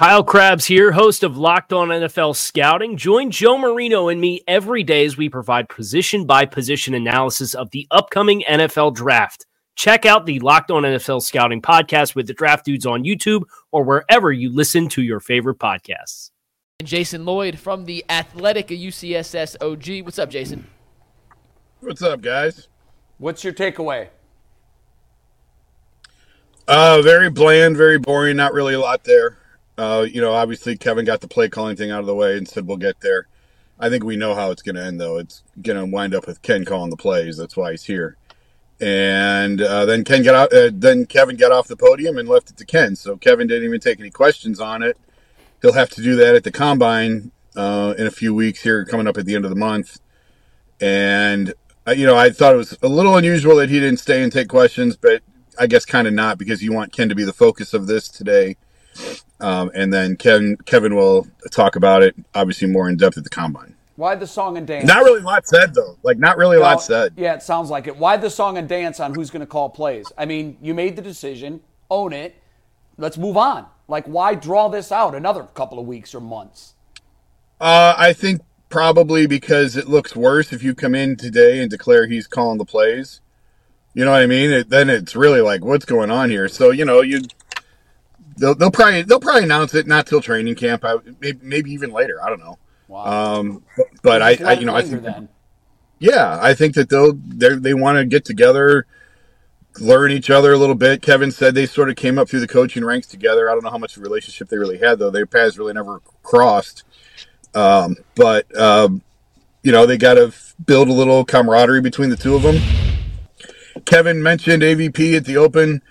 Kyle Crabbs here, host of Locked On NFL Scouting. Join Joe Marino and me every day as we provide position by position analysis of the upcoming NFL draft. Check out the Locked On NFL Scouting podcast with the draft dudes on YouTube or wherever you listen to your favorite podcasts. And Jason Lloyd from the Athletic UCSS OG. What's up, Jason? What's up, guys? What's your takeaway? Uh, very bland, very boring. Not really a lot there. Uh, you know, obviously Kevin got the play calling thing out of the way and said we'll get there. I think we know how it's going to end, though. It's going to wind up with Ken calling the plays. That's why he's here. And uh, then Ken got out. Uh, then Kevin got off the podium and left it to Ken. So Kevin didn't even take any questions on it. He'll have to do that at the combine uh, in a few weeks here, coming up at the end of the month. And uh, you know, I thought it was a little unusual that he didn't stay and take questions, but I guess kind of not because you want Ken to be the focus of this today. Um, and then Kevin Kevin will talk about it obviously more in depth at the combine. Why the song and dance? Not really a lot said though. Like not really a lot said. Yeah, it sounds like it. Why the song and dance on who's going to call plays? I mean, you made the decision, own it. Let's move on. Like, why draw this out another couple of weeks or months? Uh, I think probably because it looks worse if you come in today and declare he's calling the plays. You know what I mean? It, then it's really like, what's going on here? So you know, you they'll, they'll probably they'll probably announce it not till training camp. I, maybe, maybe even later. I don't know. Wow. Um, but I, I, you know, I think then. yeah, I think that they'll they they want to get together, learn each other a little bit. Kevin said they sort of came up through the coaching ranks together. I don't know how much of a relationship they really had though. Their paths really never crossed. Um, but um, you know, they got to build a little camaraderie between the two of them. Kevin mentioned AVP at the Open.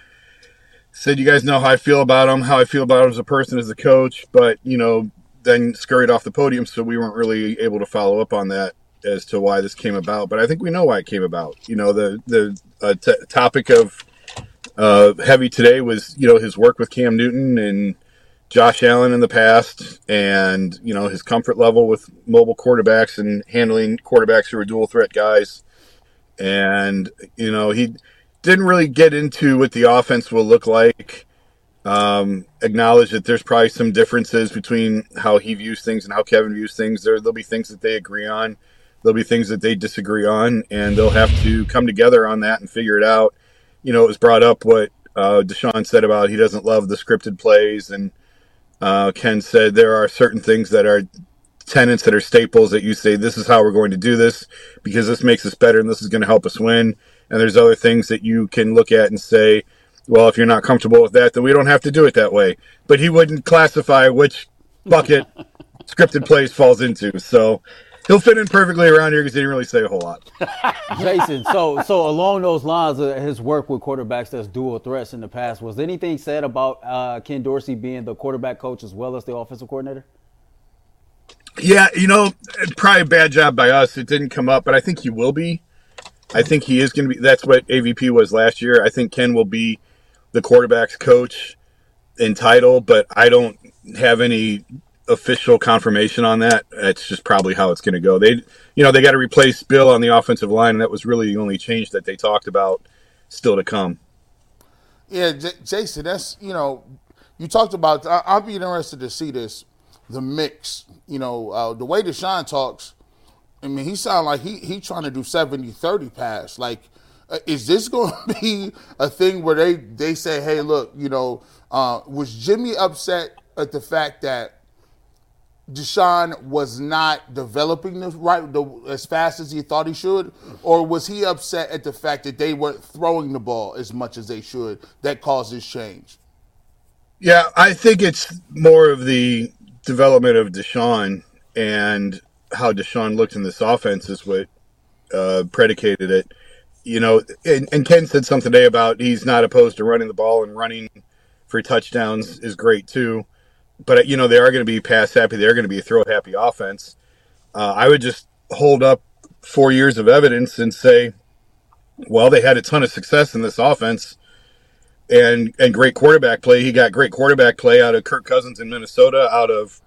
Said you guys know how I feel about him, how I feel about him as a person, as a coach. But you know, then scurried off the podium, so we weren't really able to follow up on that as to why this came about. But I think we know why it came about. You know, the the uh, t- topic of uh, heavy today was you know his work with Cam Newton and Josh Allen in the past, and you know his comfort level with mobile quarterbacks and handling quarterbacks who are dual threat guys. And you know he didn't really get into what the offense will look like. Um, acknowledge that there's probably some differences between how he views things and how Kevin views things. There, there'll be things that they agree on. There'll be things that they disagree on, and they'll have to come together on that and figure it out. You know, it was brought up what uh, Deshaun said about he doesn't love the scripted plays, and uh, Ken said there are certain things that are tenants that are staples that you say this is how we're going to do this because this makes us better and this is going to help us win. And there's other things that you can look at and say, well, if you're not comfortable with that, then we don't have to do it that way. But he wouldn't classify which bucket scripted plays falls into. So he'll fit in perfectly around here because he didn't really say a whole lot. Jason, so so along those lines of his work with quarterbacks that's dual threats in the past, was anything said about uh, Ken Dorsey being the quarterback coach as well as the offensive coordinator? Yeah, you know, probably a bad job by us. It didn't come up, but I think he will be. I think he is going to be. That's what AVP was last year. I think Ken will be the quarterback's coach in title, but I don't have any official confirmation on that. That's just probably how it's going to go. They, you know, they got to replace Bill on the offensive line, and that was really the only change that they talked about still to come. Yeah, J- Jason, that's you know, you talked about. I- I'll be interested to see this, the mix. You know, uh, the way Deshaun talks. I mean, he sound like he he trying to do 70-30 pass. Like, uh, is this going to be a thing where they they say, hey, look, you know, uh, was Jimmy upset at the fact that Deshaun was not developing the right the, as fast as he thought he should, or was he upset at the fact that they weren't throwing the ball as much as they should that caused this change? Yeah, I think it's more of the development of Deshaun and how Deshaun looked in this offense is what uh, predicated it. You know, and, and Ken said something today about he's not opposed to running the ball and running for touchdowns is great too. But you know, they are going to be pass happy. They're going to be a throw happy offense. Uh, I would just hold up four years of evidence and say, well, they had a ton of success in this offense and and great quarterback play. He got great quarterback play out of Kirk Cousins in Minnesota, out of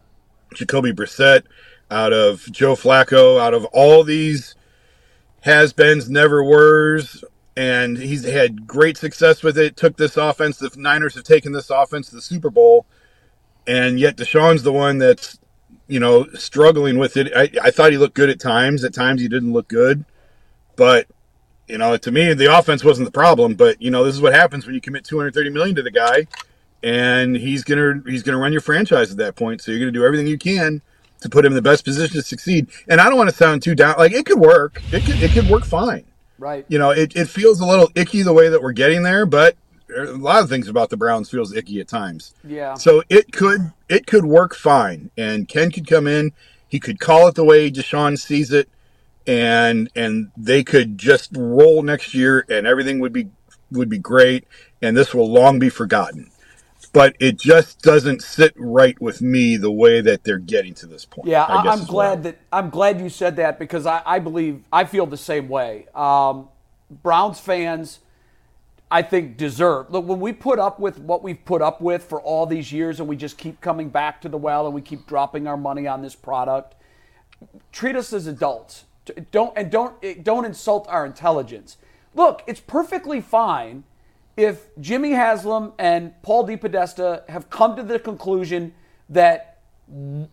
Jacoby Brissett, out of Joe Flacco, out of all these has-beens, never were's, and he's had great success with it. Took this offense. The Niners have taken this offense to the Super Bowl, and yet Deshaun's the one that's you know struggling with it. I, I thought he looked good at times. At times he didn't look good, but you know, to me, the offense wasn't the problem, but you know, this is what happens when you commit 230 million to the guy, and he's gonna he's gonna run your franchise at that point. So you're gonna do everything you can to put him in the best position to succeed. And I don't want to sound too down. Like it could work. It could it could work fine. Right. You know, it, it feels a little icky the way that we're getting there, but a lot of things about the Browns feels icky at times. Yeah. So it could it could work fine, and Ken could come in. He could call it the way Deshaun sees it and and they could just roll next year and everything would be would be great and this will long be forgotten but it just doesn't sit right with me the way that they're getting to this point Yeah, I am glad that I'm glad you said that because I, I believe I feel the same way. Um, Browns fans, I think deserve. Look, when we put up with what we've put up with for all these years, and we just keep coming back to the well, and we keep dropping our money on this product, treat us as adults. Don't and don't don't insult our intelligence. Look, it's perfectly fine if Jimmy Haslam and Paul DePodesta have come to the conclusion that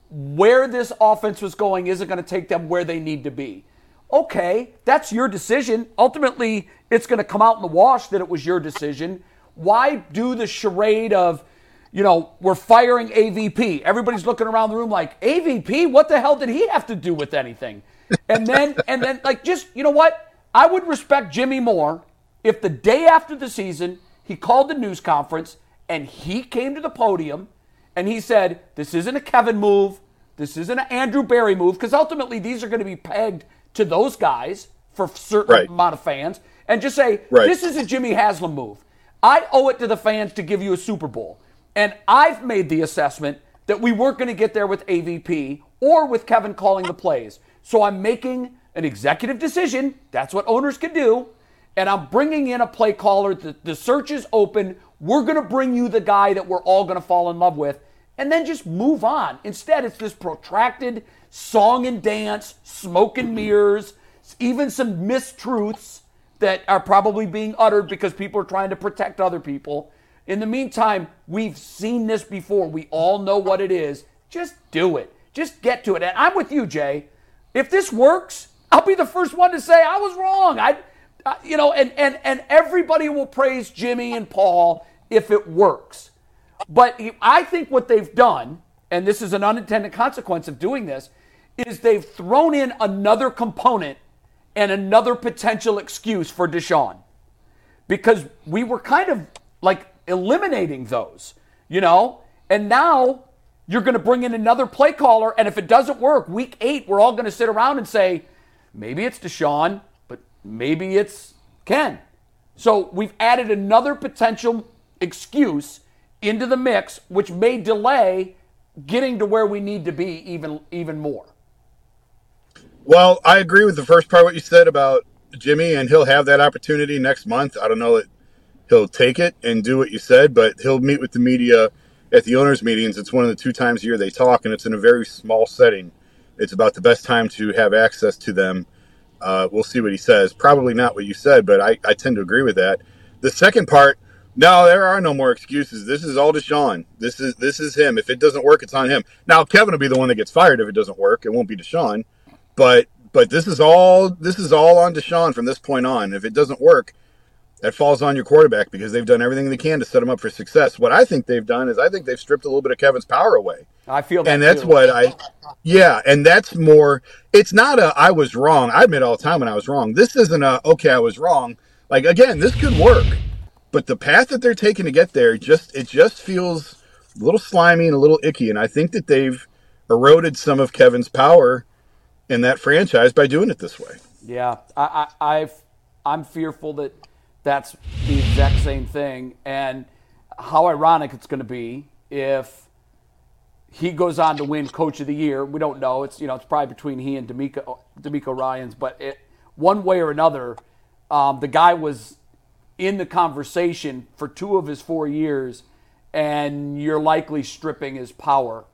where this offense was going isn't going to take them where they need to be. Okay, that's your decision. Ultimately, it's going to come out in the wash that it was your decision. Why do the charade of, you know, we're firing AVP? Everybody's looking around the room like, AVP? What the hell did he have to do with anything? And then, and then, like, just, you know what? I would respect Jimmy more if the day after the season he called the news conference and he came to the podium and he said, This isn't a Kevin move. This isn't an Andrew Berry move, because ultimately these are going to be pegged to those guys for a certain Right. amount of fans. And just say, Right. This is a Jimmy Haslam move. I owe it to the fans to give you a Super Bowl. And I've made the assessment that we weren't going to get there with AVP or with Kevin calling the plays. So I'm making an executive decision. That's what owners can do. And I'm bringing in a play caller. The, the search is open. We're going to bring you the guy that we're all going to fall in love with. And then just move on. Instead, it's this protracted song and dance, smoke and mirrors, even some mistruths that are probably being uttered because people are trying to protect other people. In the meantime, we've seen this before. We all know what it is. Just do it. Just get to it. And I'm with you, Jay. If this works, I'll be the first one to say I was wrong. I, I you know, and and and everybody will praise Jimmy and Paul if it works. But I think what they've done, and this is an unintended consequence of doing this, is they've thrown in another component and another potential excuse for Deshaun. Because we were kind of like eliminating those, you know? And now you're going to bring in another play caller, and if it doesn't work, week eight, we're all going to sit around and say, maybe it's Deshaun, maybe it's Ken. So we've added another potential excuse into the mix, which may delay getting to where we need to be even even more. Well, I agree with the first part what you said about Jimmy, and he'll have that opportunity next month. I don't know that he'll take it and do what you said, but he'll meet with the media at the owners' meetings. It's one of the two times a year they talk, and it's in a very small setting. It's about the best time to have access to them. Uh, we'll see what he says. Probably not what you said, but I, I tend to agree with that. The second part, no, there are no more excuses. This is all Deshaun. This is this is him. If it doesn't work, it's on him. Now Kevin will be the one that gets fired if it doesn't work. It won't be Deshaun but but this is all this is all on Deshaun from this point on. If it doesn't work, that falls on your quarterback because they've done everything they can to set him up for success. What I think they've done is I think they've stripped a little bit of Kevin's power away. I feel that And that's too. what I yeah, and that's more it's not a I was wrong. I admit all the time when I was wrong. This isn't a okay, I was wrong. Like again, this could work. But the path that they're taking to get there just it just feels a little slimy and a little icky. And I think that they've eroded some of Kevin's power in that franchise by doing it this way. Yeah, I, I, I've, I'm fearful that that's the exact same thing. And how ironic it's going to be if he goes on to win Coach of the Year. We don't know. It's you know it's probably between he and DeMeco, DeMeco Ryans, but it, one way or another, um, the guy was in the conversation for two of his four years, and you're likely stripping his power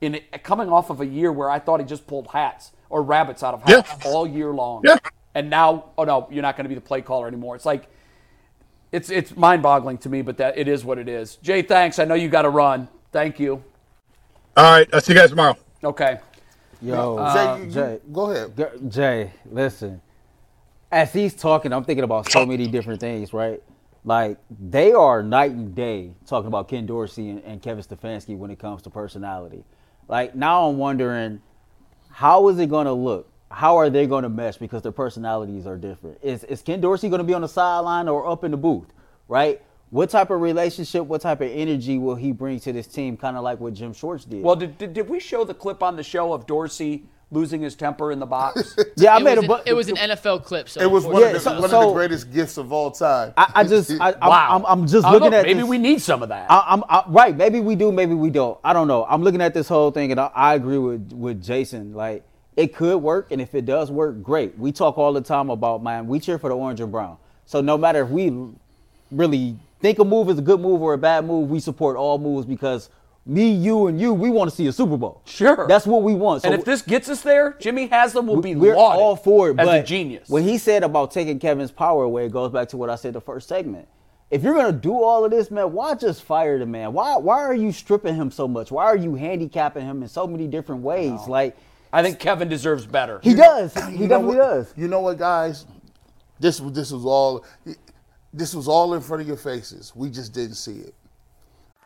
in it, coming off of a year where I thought he just pulled hats or rabbits out of hats Yeah. all year long. Yeah. And now, oh no, you're not going to be the play caller anymore. It's like it's it's mind-boggling to me, but that it is what it is. Jay, thanks. I know you got to run. Thank you. All right. I'll see you guys tomorrow. Okay. Yo, Jay, uh, you- you- Jay, go ahead. Jay, listen. As he's talking, I'm thinking about so many different things, right? Like they are night and day talking about Ken Dorsey and, and Kevin Stefanski when it comes to personality. Like now, I'm wondering how is it going to look? How are they going to mesh because their personalities are different? Is is Ken Dorsey going to be on the sideline or up in the booth, right? What type of relationship, what type of energy will he bring to this team? Kind of like what Jim Schwartz did. Well, did, did, did we show the clip on the show of Dorsey losing his temper in the box? yeah, I it, made was a. an, it was an NFL clip. So It was one, Yeah, of, the, so- one of the greatest gifts of all time. I, I just, I, I'm, wow. I'm, I'm just oh, looking know, at maybe this. we need some of that. I, I'm I, right. Maybe we do. Maybe we don't. I don't know. I'm looking at this whole thing, and I, I agree with with Jason. Like it could work, and if it does work, great. We talk all the time about man. We cheer for the orange and brown. So no matter if we really think a move is a good move or a bad move, we support all moves because me, you, and you, we want to see a Super Bowl. Sure. that's what we want. So and if this gets us there, Jimmy Haslam will be we're all for it. as but a genius. When he said about taking Kevin's power away, it goes back to what I said the first segment. If you're gonna do all of this, man, why just fire the man? Why why are you stripping him so much? Why are you handicapping him in so many different ways? Like I think Kevin deserves better. he does. He You know definitely what- does. You know what, guys? This was this was all this was all in front of your faces. We just didn't see it.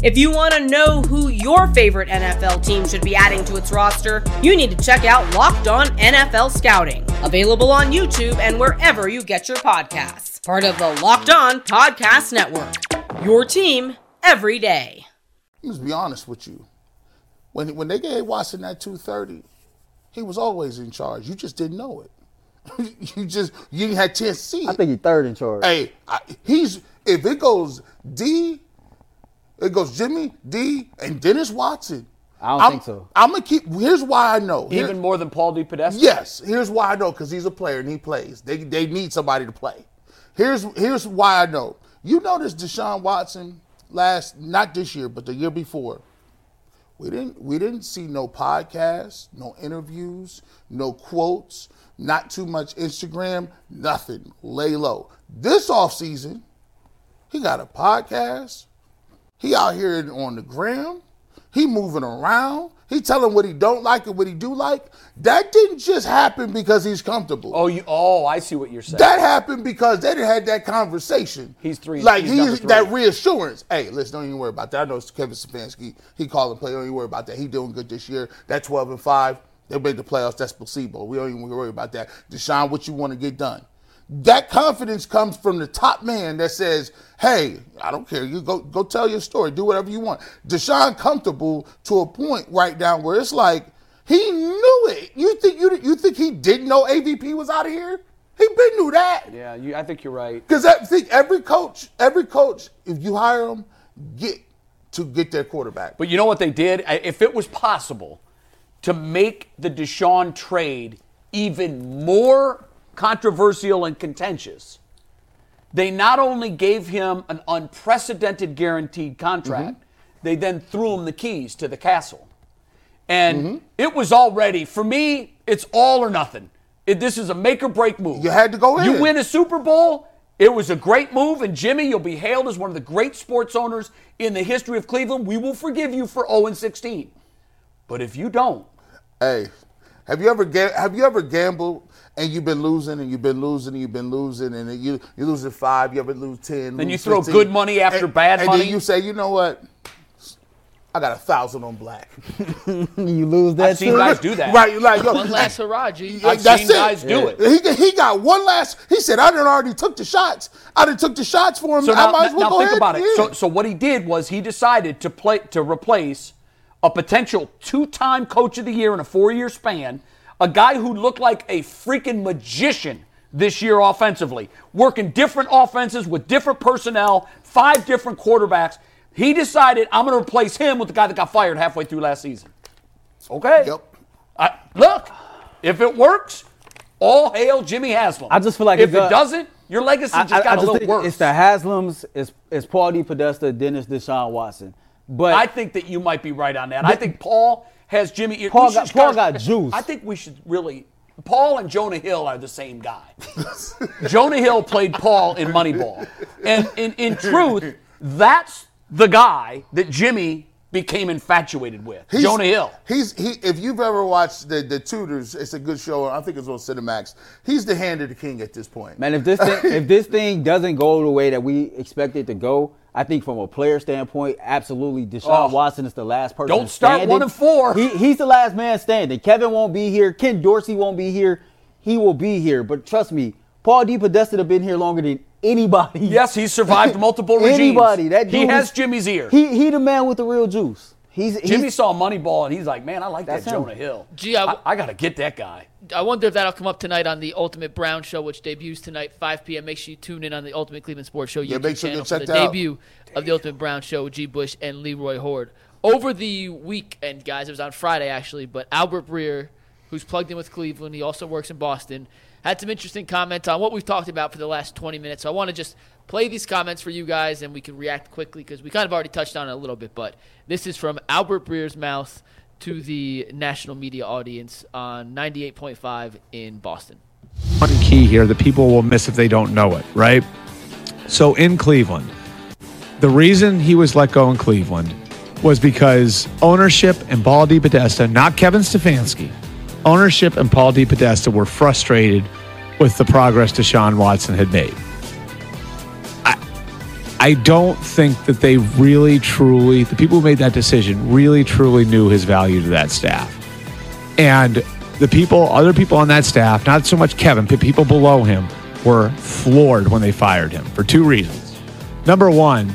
If you want to know who your favorite NFL team should be adding to its roster, you need to check out Locked On NFL Scouting, available on YouTube and wherever you get your podcasts. Part of the Locked On Podcast Network. Your team every day. Let's be honest with you. When when they gave Watson that 230, he was always in charge. You just didn't know it. you just you didn't have chance to see it. I think he's third in charge. Hey, I, he's if it goes D, it goes Jimmy D and Dennis Watson. I don't I'm- think so. I'm gonna keep. Here's why I know. Here- Even more than Paul DePodesta? Yes, here's why I know because he's a player and he plays. They they need somebody to play. Here's here's why I know. You notice Deshaun Watson last not this year but the year before. We didn't we didn't see no podcasts, no interviews, no quotes, not too much Instagram, nothing. Lay low. This offseason, he got a podcast. He out here on the gram. He moving around. He telling what he don't like and what he do like. That didn't just happen because he's comfortable. Oh, you. Oh, I see what you're saying. That happened because they didn't had that conversation. He's three- Like he's he's three. that reassurance. Hey, listen, don't even worry about that. I know it's Kevin Stefanski. He called and play. Don't even worry about that. He doing good this year. That twelve and five. They made the playoffs. That's placebo. We don't even worry about that. Deshaun, what you want to get done? That confidence comes from the top man that says, "Hey, I don't care. You go go tell your story. Do whatever you want." Deshaun comfortable to a point right now where it's like he knew it. You think you you think he didn't know AVP was out of here? He been knew that. yeah, you, I think you're right. Because I think every coach, every coach, if you hire them, get to get their quarterback. But you know what they did? If it was possible to make the Deshaun trade even more controversial and contentious, they not only gave him an unprecedented guaranteed contract, mm-hmm. they then threw him the keys to the castle. And mm-hmm. it was already, for me, it's all or nothing. It, this is a make or break move. You had to go in. You win a Super Bowl. It was a great move, and Jimmy, you'll be hailed as one of the great sports owners in the history of Cleveland. We will forgive you for 0 and 16. But if you don't, Hey, have you ever ga- have you ever gambled and you've been losing and you've been losing and you've been losing and you you lose at five, you ever lose ten, Then you throw 15, good money after and- bad and money? And then you say, you know what? I got a thousand on black. you lose that I've seen too? guys do that. Right, you like yo, One last hurrah, G. Yeah, I've that's seen it. guys do it. He, he got one last. He said, "I done already took the shots. I done took the shots for him. So I now, might as well now go think ahead." about it. Yeah. So, so what he did was he decided to play to replace a potential two-time coach of the year in a four-year span, a guy who looked like a freaking magician this year offensively, working different offenses with different personnel, five different quarterbacks. He decided I'm going to replace him with the guy that got fired halfway through last season. Okay. Yep. I, look, if it works, all hail Jimmy Haslam. I just feel like if it's it a- doesn't, your legacy I, just I- I got a just little think worse. it's the Haslams, it's, it's Paul DePodesta, Dennis Deshaun Watson. But I think that you might be right on that. I think Paul has Jimmy. Paul got- Paul got juice. I think we should really. Paul and Jonah Hill are the same guy. Jonah Hill played Paul in Moneyball, and in, in truth, that's the guy that Jimmy became infatuated with. He's- Jonah Hill. He's he. If you've ever watched the the Tudors, it's a good show. I think it's on Cinemax. He's the hand of the king at this point. Man, if this thing, if this thing doesn't go the way that we expect it to go, I think from a player standpoint, absolutely, Deshaun Oh. Watson is the last person. Don't start standing. one and four. He, he's the last man standing. Kevin won't be here. Ken Dorsey won't be here. He will be here. But trust me, Paul DePodesta have been here longer than anybody. Yes, he's survived multiple regimes. Anybody. That he has is- Jimmy's ear. He he the man with the real juice. He's, he's Jimmy saw Moneyball and he's like, man, I like that That's him. Jonah Hill. Gee, I- I, I got to get that guy. I wonder if that'll come up tonight on the Ultimate Brown Show, which debuts tonight, 5 p.m. Make sure you tune in on the Ultimate Cleveland Sports Show Yeah, YouTube make sure channel for the that out. debut of the Ultimate Brown Show with G. Bush and Leroy Hoard. Over the weekend, guys, it was on Friday actually, but Albert Breer, who's plugged in with Cleveland, he also works in Boston, had some interesting comments on what we've talked about for the last 20 minutes. So I want to just play these comments for you guys and we can react quickly because we kind of already touched on it a little bit, but this is from Albert Breer's mouth to the national media audience on 98.5 in Boston. one key here that people will miss if they don't know it, right? So in Cleveland, the reason he was let go in Cleveland was because ownership and Paul DePodesta, not Kevin Stefanski, ownership and Paul DePodesta were frustrated with the progress Deshaun Watson had made. I, don't think that they really, truly, the people who made that decision really, truly knew his value to that staff. And the people, other people on that staff, not so much Kevin, but people below him, were floored when they fired him for two reasons. Number one,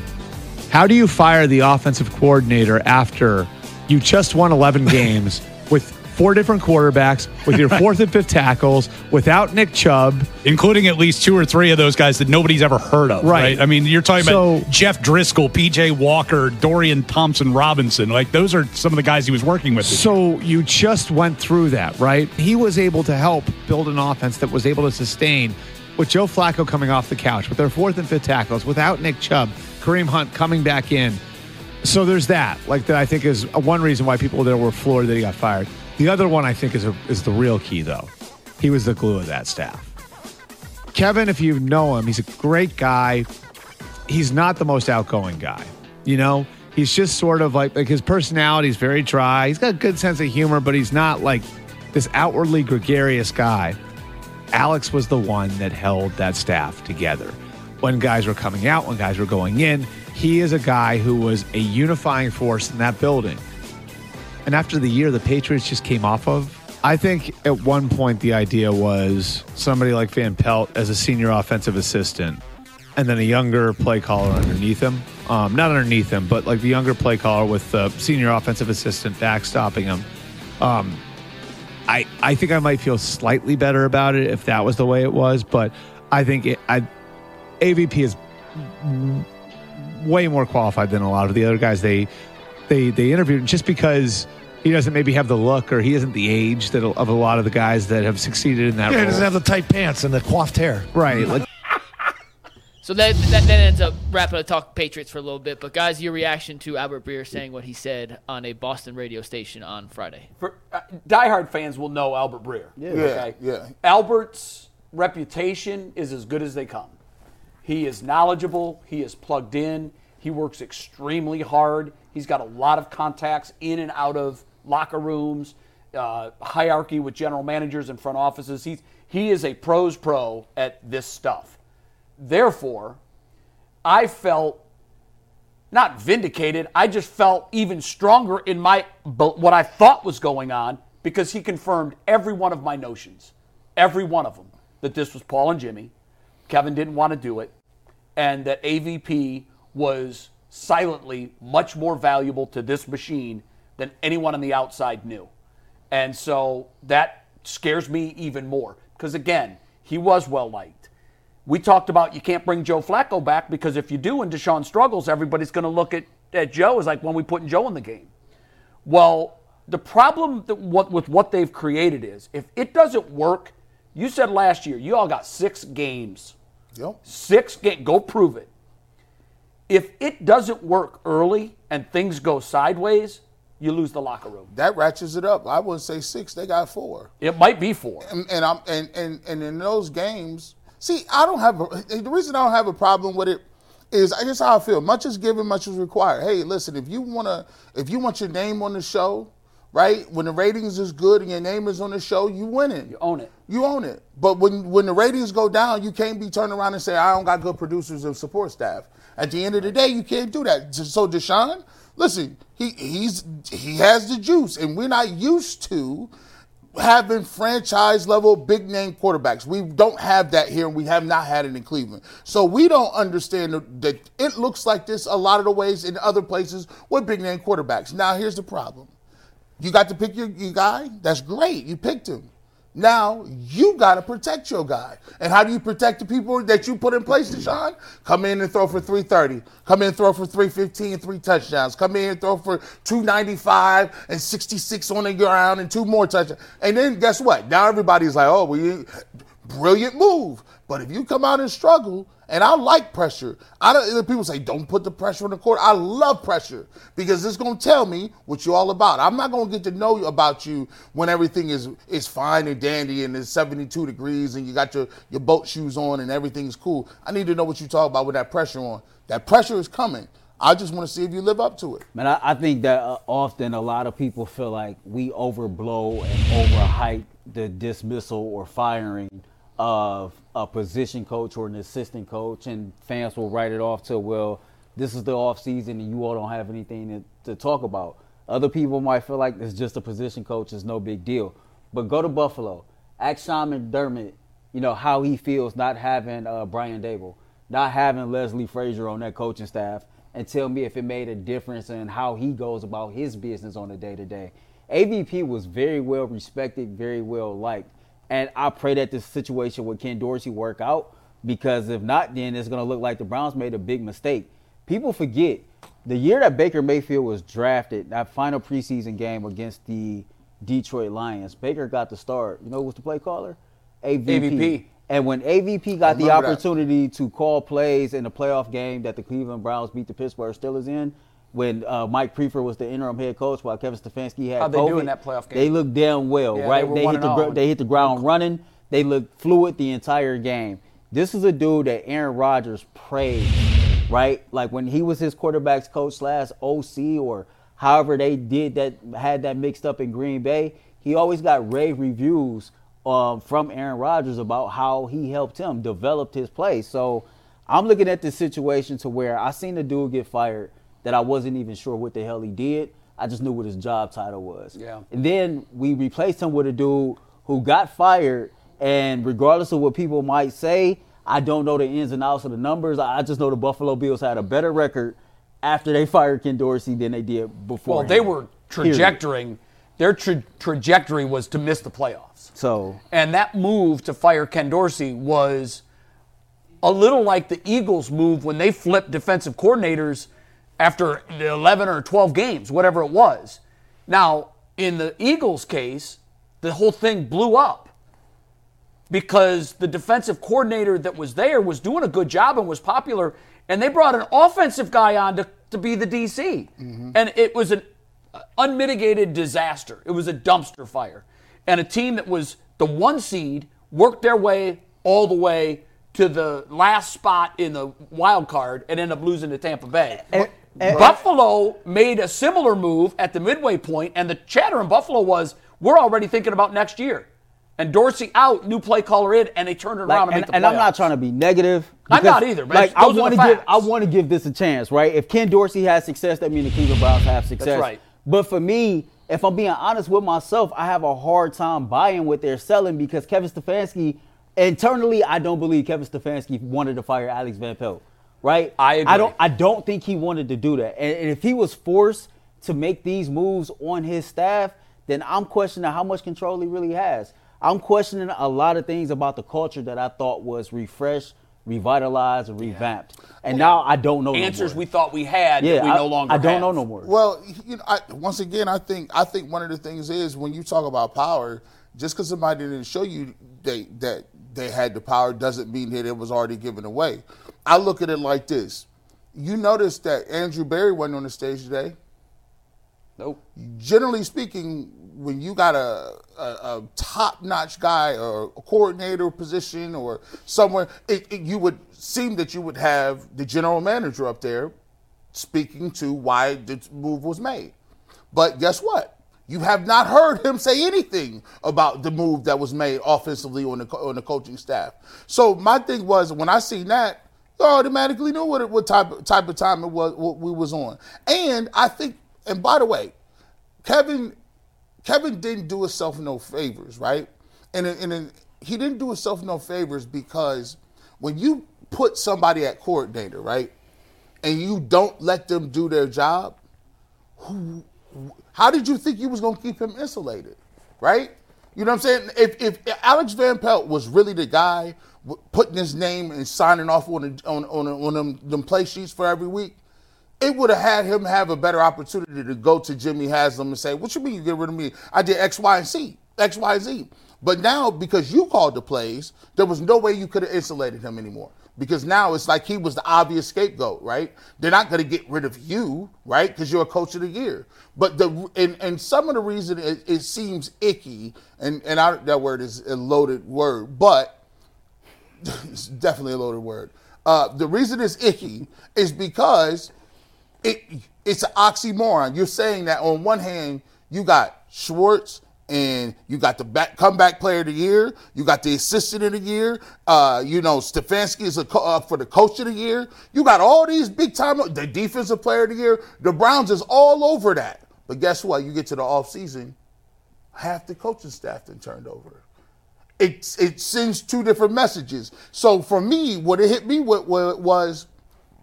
how do you fire the offensive coordinator after you just won 11 games with four different quarterbacks, with your fourth and fifth tackles, without Nick Chubb? including at least two or three of those guys that nobody's ever heard of. Right. Right. I mean, you're talking So- about Jeff Driskel, PJ Walker, Dorian Thompson Robinson. Like those are some of the guys he was working with. So you just went through that, right? He was able to help build an offense that was able to sustain with Joe Flacco coming off the couch, with their fourth and fifth tackles, without Nick Chubb, Kareem Hunt coming back in. So there's that. Like that, I think is one reason why people there were floored that he got fired. The other one I think is a, is the real key though. He was the glue of that staff. Kevin, if you know him, he's a great guy. He's not the most outgoing guy. You know, he's just sort of like like his personality is very dry. He's got a good sense of humor, but he's not like this outwardly gregarious guy. Alex was the one that held that staff together. When guys were coming out, when guys were going in, he is a guy who was a unifying force in that building. And after the year the Patriots just came off of, I think at one point the idea was somebody like Van Pelt as a senior offensive assistant, and then a younger play caller underneath him. Um, not underneath him, but like the younger play caller with the senior offensive assistant backstopping him. Um, I I think I might feel slightly better about it if that was the way it was, but I think it, I AVP is way more qualified than a lot of the other guys they they they interviewed just because he doesn't maybe have the look or he isn't the age that of a lot of the guys that have succeeded in that Yeah, he doesn't have the tight pants and the coiffed hair. right. Like So that, that that ends up wrapping up talk Patriots for a little bit. But guys, your reaction to Albert Breer saying what he said on a Boston radio station on Friday? For, uh, diehard fans will know Albert Breer. Yeah, yeah. Albert's reputation is as good as they come. He is knowledgeable. He is plugged in. He works extremely hard. He's got a lot of contacts in and out of locker rooms, uh, hierarchy with general managers and front offices. He's he is a pros pro at this stuff. Therefore, I felt not vindicated. I just felt even stronger in my what I thought was going on because he confirmed every one of my notions, every one of them, that this was Paul and Jimmy. Kevin didn't want to do it, and that AVP was silently much more valuable to this machine than anyone on the outside knew. And so that scares me even more because, again, he was well liked. We talked about you can't bring Joe Flacco back because if you do and Deshaun struggles, everybody's going to look at, at Joe as like when we putting Joe in the game. Well, the problem that what, with what they've created is if it doesn't work, you said last year you all got six games. Yep. Six games. Go prove it. If it doesn't work early and things go sideways, you lose the locker room. That ratchets it up. I wouldn't say six. They got four. It might be four. And, and I'm and, and and in those games, see, I don't have a, the reason I don't have a problem with it is I guess how I feel. Much is given, much is required. Hey, listen, if you wanna if you want your name on the show, right? When the ratings is good and your name is on the show, you win it. You own it. You own it. But when when the ratings go down, you can't be turned around and say I don't got good producers and support staff. At the end of the day, you can't do that. So Deshaun, listen, he he's he has the juice, and we're not used to having franchise level big name quarterbacks. We don't have that here, and we have not had it in Cleveland. So we don't understand that it looks like this a lot of the ways in other places with big name quarterbacks. Now here's the problem. You got to pick your, your guy. That's great. You picked him. Now you got to protect your guy. And how do you protect the people that you put in place, Deshaun? Come in and throw for 330. Come in and throw for 315 three touchdowns. Come in and throw for 295 and 66 on the ground and two more touchdowns. And then guess what? Now everybody's like, oh, we brilliant move. But if you come out and struggle, and I like pressure. I don't. People say don't put the pressure on the court. I love pressure because it's to tell me what you're all about. I'm not to get to know about you when everything is is fine and dandy and it's 72 degrees and you got your your boat shoes on and everything's cool. I need to know what you talk about with that pressure on. That pressure is coming. I just want to see if you live up to it. Man, I, I think that uh, often a lot of people feel like we overblow and overhype the dismissal or firing of a position coach or an assistant coach, and fans will write it off to, well, this is the off season and you all don't have anything to, to talk about. Other people might feel like it's just a position coach, it's no big deal. But go to Buffalo, ask Sean McDermott, you know, how he feels not having uh, Brian Daboll, not having Leslie Frazier on that coaching staff, and tell me if it made a difference in how he goes about his business on a day to day. AVP was very well respected, very well liked. And I pray that this situation with Ken Dorsey work out because if not, then it's going to look like the Browns made a big mistake. People forget the year that Baker Mayfield was drafted, that final preseason game against the Detroit Lions, Baker got the start. You know who was the play caller? AVP. AVP. And when AVP got the remember that. opportunity to call plays in the playoff game that the Cleveland Browns beat the Pittsburgh Steelers in, when uh, Mike Priefer was the interim head coach while Kevin Stefanski had How'd they do COVID, in that playoff game? They looked damn well, Yeah, right? they They, hit the gr- oh. they hit the ground running. They looked fluid the entire game. This is a dude that Aaron Rodgers praised, right? Like when he was his quarterbacks coach slash OC or however they did that, had that mixed up in Green Bay. He always got rave reviews um, from Aaron Rodgers about how he helped him developed his play. So I'm looking at this situation to where I seen the dude get fired that I wasn't even sure what the hell he did. I just knew what his job title was. Yeah. And then we replaced him with a dude who got fired, and regardless of what people might say, I don't know the ins and outs of the numbers. I just know the Buffalo Bills had a better record after they fired Ken Dorsey than they did before. Well, they were trajectorying. Their tra- trajectory was to miss the playoffs. So And that move to fire Ken Dorsey was a little like the Eagles' move when they flipped defensive coordinators after the 11 or 12 games, whatever it was. Now, in the Eagles' case, the whole thing blew up because the defensive coordinator that was there was doing a good job and was popular, and they brought an offensive guy on to, to be the DC. Mm-hmm. And it was an unmitigated disaster. It was a dumpster fire. And a team that was the one seed worked their way all the way to the last spot in the wild card and ended up losing to Tampa Bay. Eh, Buffalo made a similar move at the midway point, and the chatter in Buffalo was, we're already thinking about next year. And Dorsey out, new play caller in, and they turned it Like, around and, and, make the and I'm not trying to be negative. I'm not either, but Like I want to give. I want to give this a chance, right? If Ken Dorsey has success, that means the Cleveland Browns have success. That's right. But for me, if I'm being honest with myself, I have a hard time buying what they're selling because Kevin Stefanski, internally, I don't believe Kevin Stefanski wanted to fire Alex Van Pelt, right? I agree. I don't. I don't think he wanted to do that. And, and if he was forced to make these moves on his staff, then I'm questioning how much control he really has. I'm questioning a lot of things about the culture that I thought was refreshed, revitalized, and revamped. And now I don't know no Answers more. we thought we had yeah, that we I, no longer I don't have. know no more. Well, you know, I, once again, I think I think one of the things is when you talk about power, just because somebody didn't show you they, that they had the power doesn't mean that it was already given away. I look at it like this: you notice that Andrew Berry wasn't on the stage today. Nope. Generally speaking, when you got a, a, a top-notch guy or a coordinator position or somewhere, it, it, you would seem that you would have the general manager up there speaking to why the move was made. But guess what? You have not heard him say anything about the move that was made offensively on the on the coaching staff. So my thing was when I seen that, I automatically knew what what type type of time it was what we was on. And I think, and by the way, Kevin Kevin didn't do himself no favors, right? And and, he didn't do himself no favors because when you put somebody at coordinator, right, and you don't let them do their job, who, how did you think you was to keep him insulated, right? You know what I'm saying? If, if Alex Van Pelt was really the guy putting his name and signing off on on on, on them, them play sheets for every week, it would have had him have a better opportunity to go to Jimmy Haslam and say, "What you mean you get rid of me? I did X, Y, and Z, X, Y, and Z." But now, because you called the plays, there was no way you could have insulated him anymore. Because now it's like he was the obvious scapegoat, right? They're not going to get rid of you, right? Because you're a coach of the year. But the and, and some of the reason it, it seems icky, and and I, that word is a loaded word, but it's definitely a loaded word. Uh, the reason it's icky is because it it's an oxymoron. You're saying that on one hand you got Schwartz and you got the back, comeback player of the year, you got the assistant of the year, uh, you know Stefanski is a co- uh, for the coach of the year. You got all these big time the defensive player of the year. The Browns is all over that. But guess what? You get to the offseason, half the coaching staff then turned over it it sends two different messages. So for me, what it hit me with, with was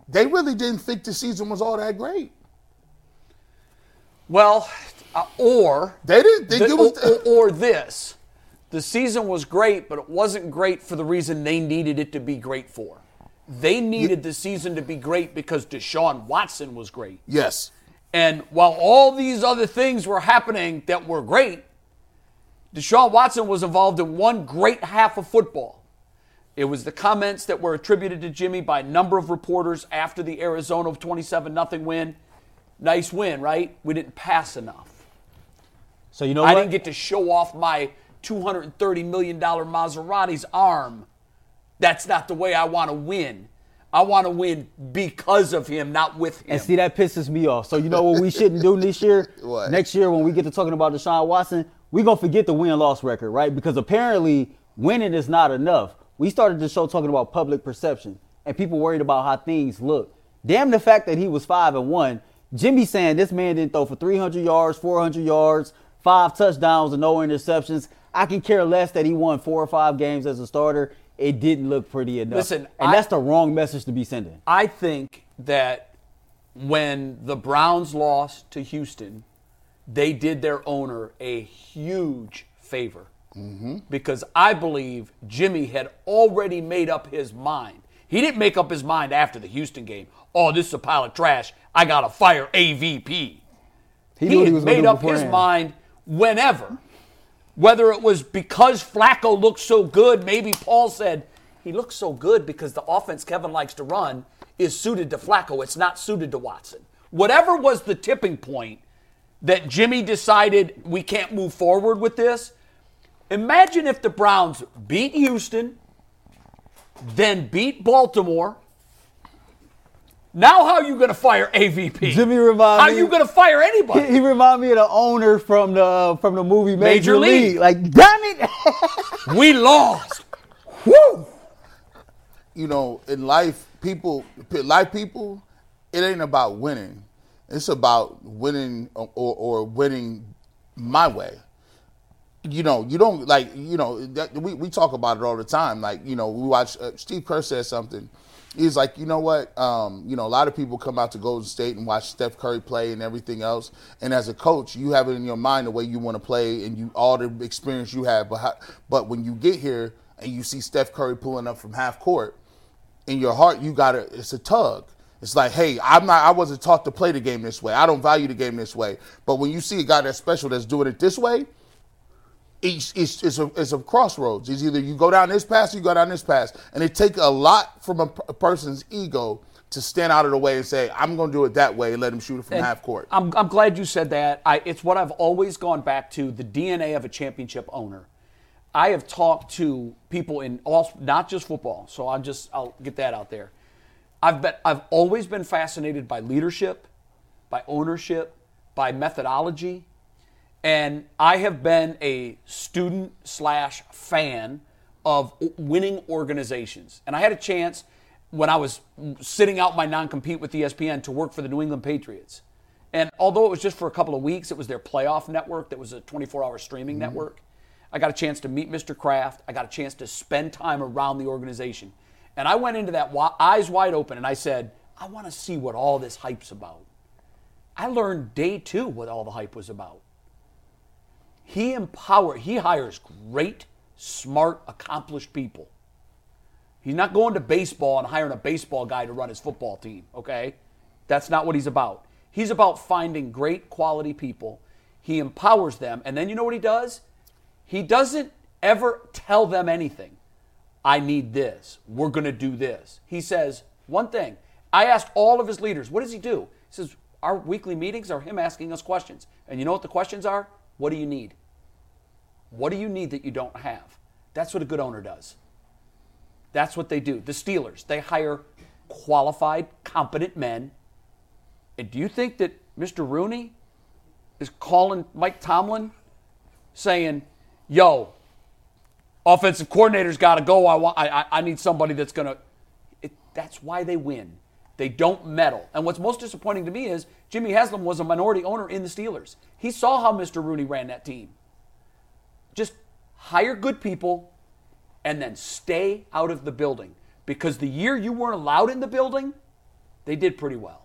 they really didn't think the season was all that great. Well, uh, or They didn't think the- it was. or, or, or this. The season was great, but it wasn't great for the reason they needed it to be great for. They needed the season to be great because Deshaun Watson was great. yes, And while all these other things were happening that were great, Deshaun Watson was involved in one great half of football. It was the comments that were attributed to Jimmy by a number of reporters after the Arizona 27 0 win. Nice win, right? We didn't pass enough. So you know I what? didn't get to show off my $230 million Maserati's arm. That's not the way I want to win. I want to win because of him, not with him. And see, that pisses me off. So you know what we shouldn't do this year? What? Next year when we get to talking about Deshaun Watson, we're gonna forget the win-loss record, right? Because apparently winning is not enough. We started the show talking about public perception and people worried about how things look. Damn the fact that he was five and one. Jimmy saying this man didn't throw for 300 yards, 400 yards, five touchdowns, and no interceptions. I can care less that he won four or five games as a starter. It didn't look pretty enough. Listen, and I- that's the wrong message to be sending. I think that when the Browns lost to Houston, they did their owner a huge favor. Because I believe Jimmy had already made up his mind. He didn't make up his mind after the Houston game. Oh, this is a pile of trash. I got to fire AVP. He He, had he was made up his mind whenever. Whether it was because Flacco looked so good, maybe Paul said he looks so good because the offense Kevin likes to run is suited to Flacco. It's not suited to Watson. Whatever was the tipping point that Jimmy decided we can't move forward with this, imagine if the Browns beat Houston, then beat Baltimore, Now, how are you going to fire AVP? Jimmy remind How are you going to fire anybody? He, he remind me of the owner from the uh, from the movie Major Major, League. League. Like, damn it! we lost. Woo! you know, in life, people, life people, it ain't about winning. It's about winning or, or winning my way. You know, you don't like, you know, that, we, we talk about it all the time. Like, you know, we watch, uh, Steve Kerr says something. He's like, you know what? Um, you know, a lot of people come out to Golden State and watch Steph Curry play and everything else. And as a coach, you have it in your mind the way you want to play and you all the experience you have. But how, but when you get here and you see Steph Curry pulling up from half court, in your heart you gotta it's a tug it's like hey i'm not i wasn't taught to play the game this way i don't value the game this way but when you see a guy that's special that's doing it this way it's, it's, it's, a, it's a crossroads it's either you go down this path or you go down this path and it takes a lot from a person's ego to stand out of the way and say i'm going to do it that way and let him shoot it from And half court I'm, I'm glad you said that. I, it's what I've always gone back to the DNA of a championship owner. I have talked to people in all, not just football, so I'll just I'll get that out there. I've been I've always been fascinated by leadership, by ownership, by methodology, and I have been a student slash fan of winning organizations. And I had a chance when I was sitting out my non-compete with E ESPN to work for the New England Patriots. And although it was just for a couple of weeks, it was their playoff network that was a 24-hour streaming mm-hmm. network. I got a chance to meet Mr. Kraft. I got a chance to spend time around the organization. And I went into that eyes wide open and I said, I want to see what all this hype's about. I learned day two what all the hype was about. He empowers, he hires great, smart, accomplished people. He's not going to baseball and hiring a baseball guy to run his football team, okay? That's not what he's about. He's about finding great quality people. He empowers them, and then you know what he does? He doesn't ever tell them anything. I need this. We're going to do this. He says one thing. I asked all of his leaders, what does he do? He says, our weekly meetings are him asking us questions. And you know what the questions are? What do you need? What do you need that you don't have? That's what a good owner does. That's what they do. The Steelers, they hire qualified, competent men. And do you think that Mr. Rooney is calling Mike Tomlin saying, yo, offensive coordinator's got to go. I, want, I, I- need somebody that's going to. That's why they win. They don't meddle. And what's most disappointing to me is Jimmy Haslam was a minority owner in the Steelers. He saw how Mr. Rooney ran that team. Just hire good people and then stay out of the building. Because the year you weren't allowed in the building, they did pretty well.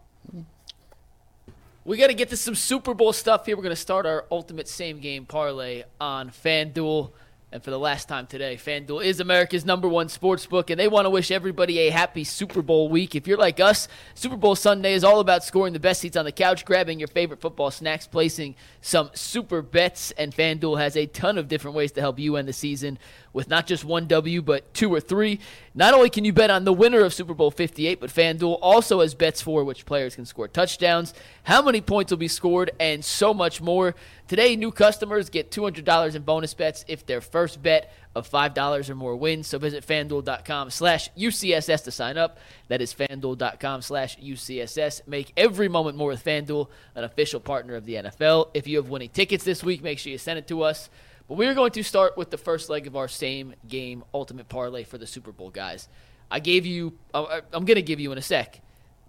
We got to get to some Super Bowl stuff here. We're going to start our ultimate same game parlay on FanDuel. And for the last time today, FanDuel is America's number one sports book, and they want to wish everybody a happy Super Bowl week. If you're like us, Super Bowl Sunday is all about scoring the best seats on the couch, grabbing your favorite football snacks, placing some super bets, and FanDuel has a ton of different ways to help you end the season with not just one W, but two or three. Not only can you bet on the winner of Super Bowl 58, but FanDuel also has bets for which players can score touchdowns, how many points will be scored, and so much more. Today, new customers get $200 in bonus bets if their first bet of $5 or more wins. So visit fanduel.com slash UCSS to sign up. That is fanduel.com slash UCSS. Make every moment more with FanDuel, an official partner of the NFL. If you have winning tickets this week, make sure you send it to us. But we are going to start with the first leg of our same game ultimate parlay for the Super Bowl, guys. I gave you, uh, I'm going to give you in a sec,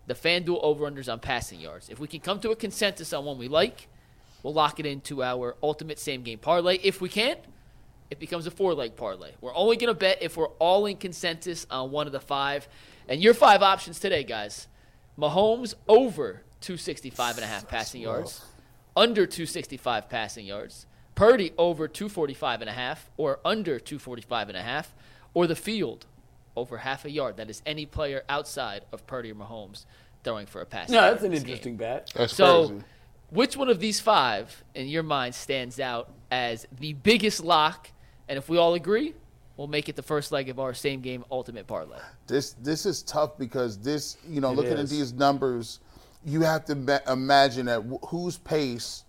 the FanDuel over-unders on passing yards. If we can come to a consensus on one we like, we'll lock it into our ultimate same game parlay. If we can't, it becomes a four leg parlay. We're only going to bet if we're all in consensus on one of the five. And your five options today, guys Mahomes over 265 and a half passing yards, under 265 passing yards, Purdy over 245 and a half, or under 245 and a half, or the field over half a yard. That is any player outside of Purdy or Mahomes throwing for a pass. No, that's an interesting bet. That's so, crazy. which one of these five in your mind stands out as the biggest lock? And if we all agree, we'll make it the first leg of our same game ultimate parlay. This this is tough because this you know It looking at these numbers, you have to ma- imagine at wh- whose pace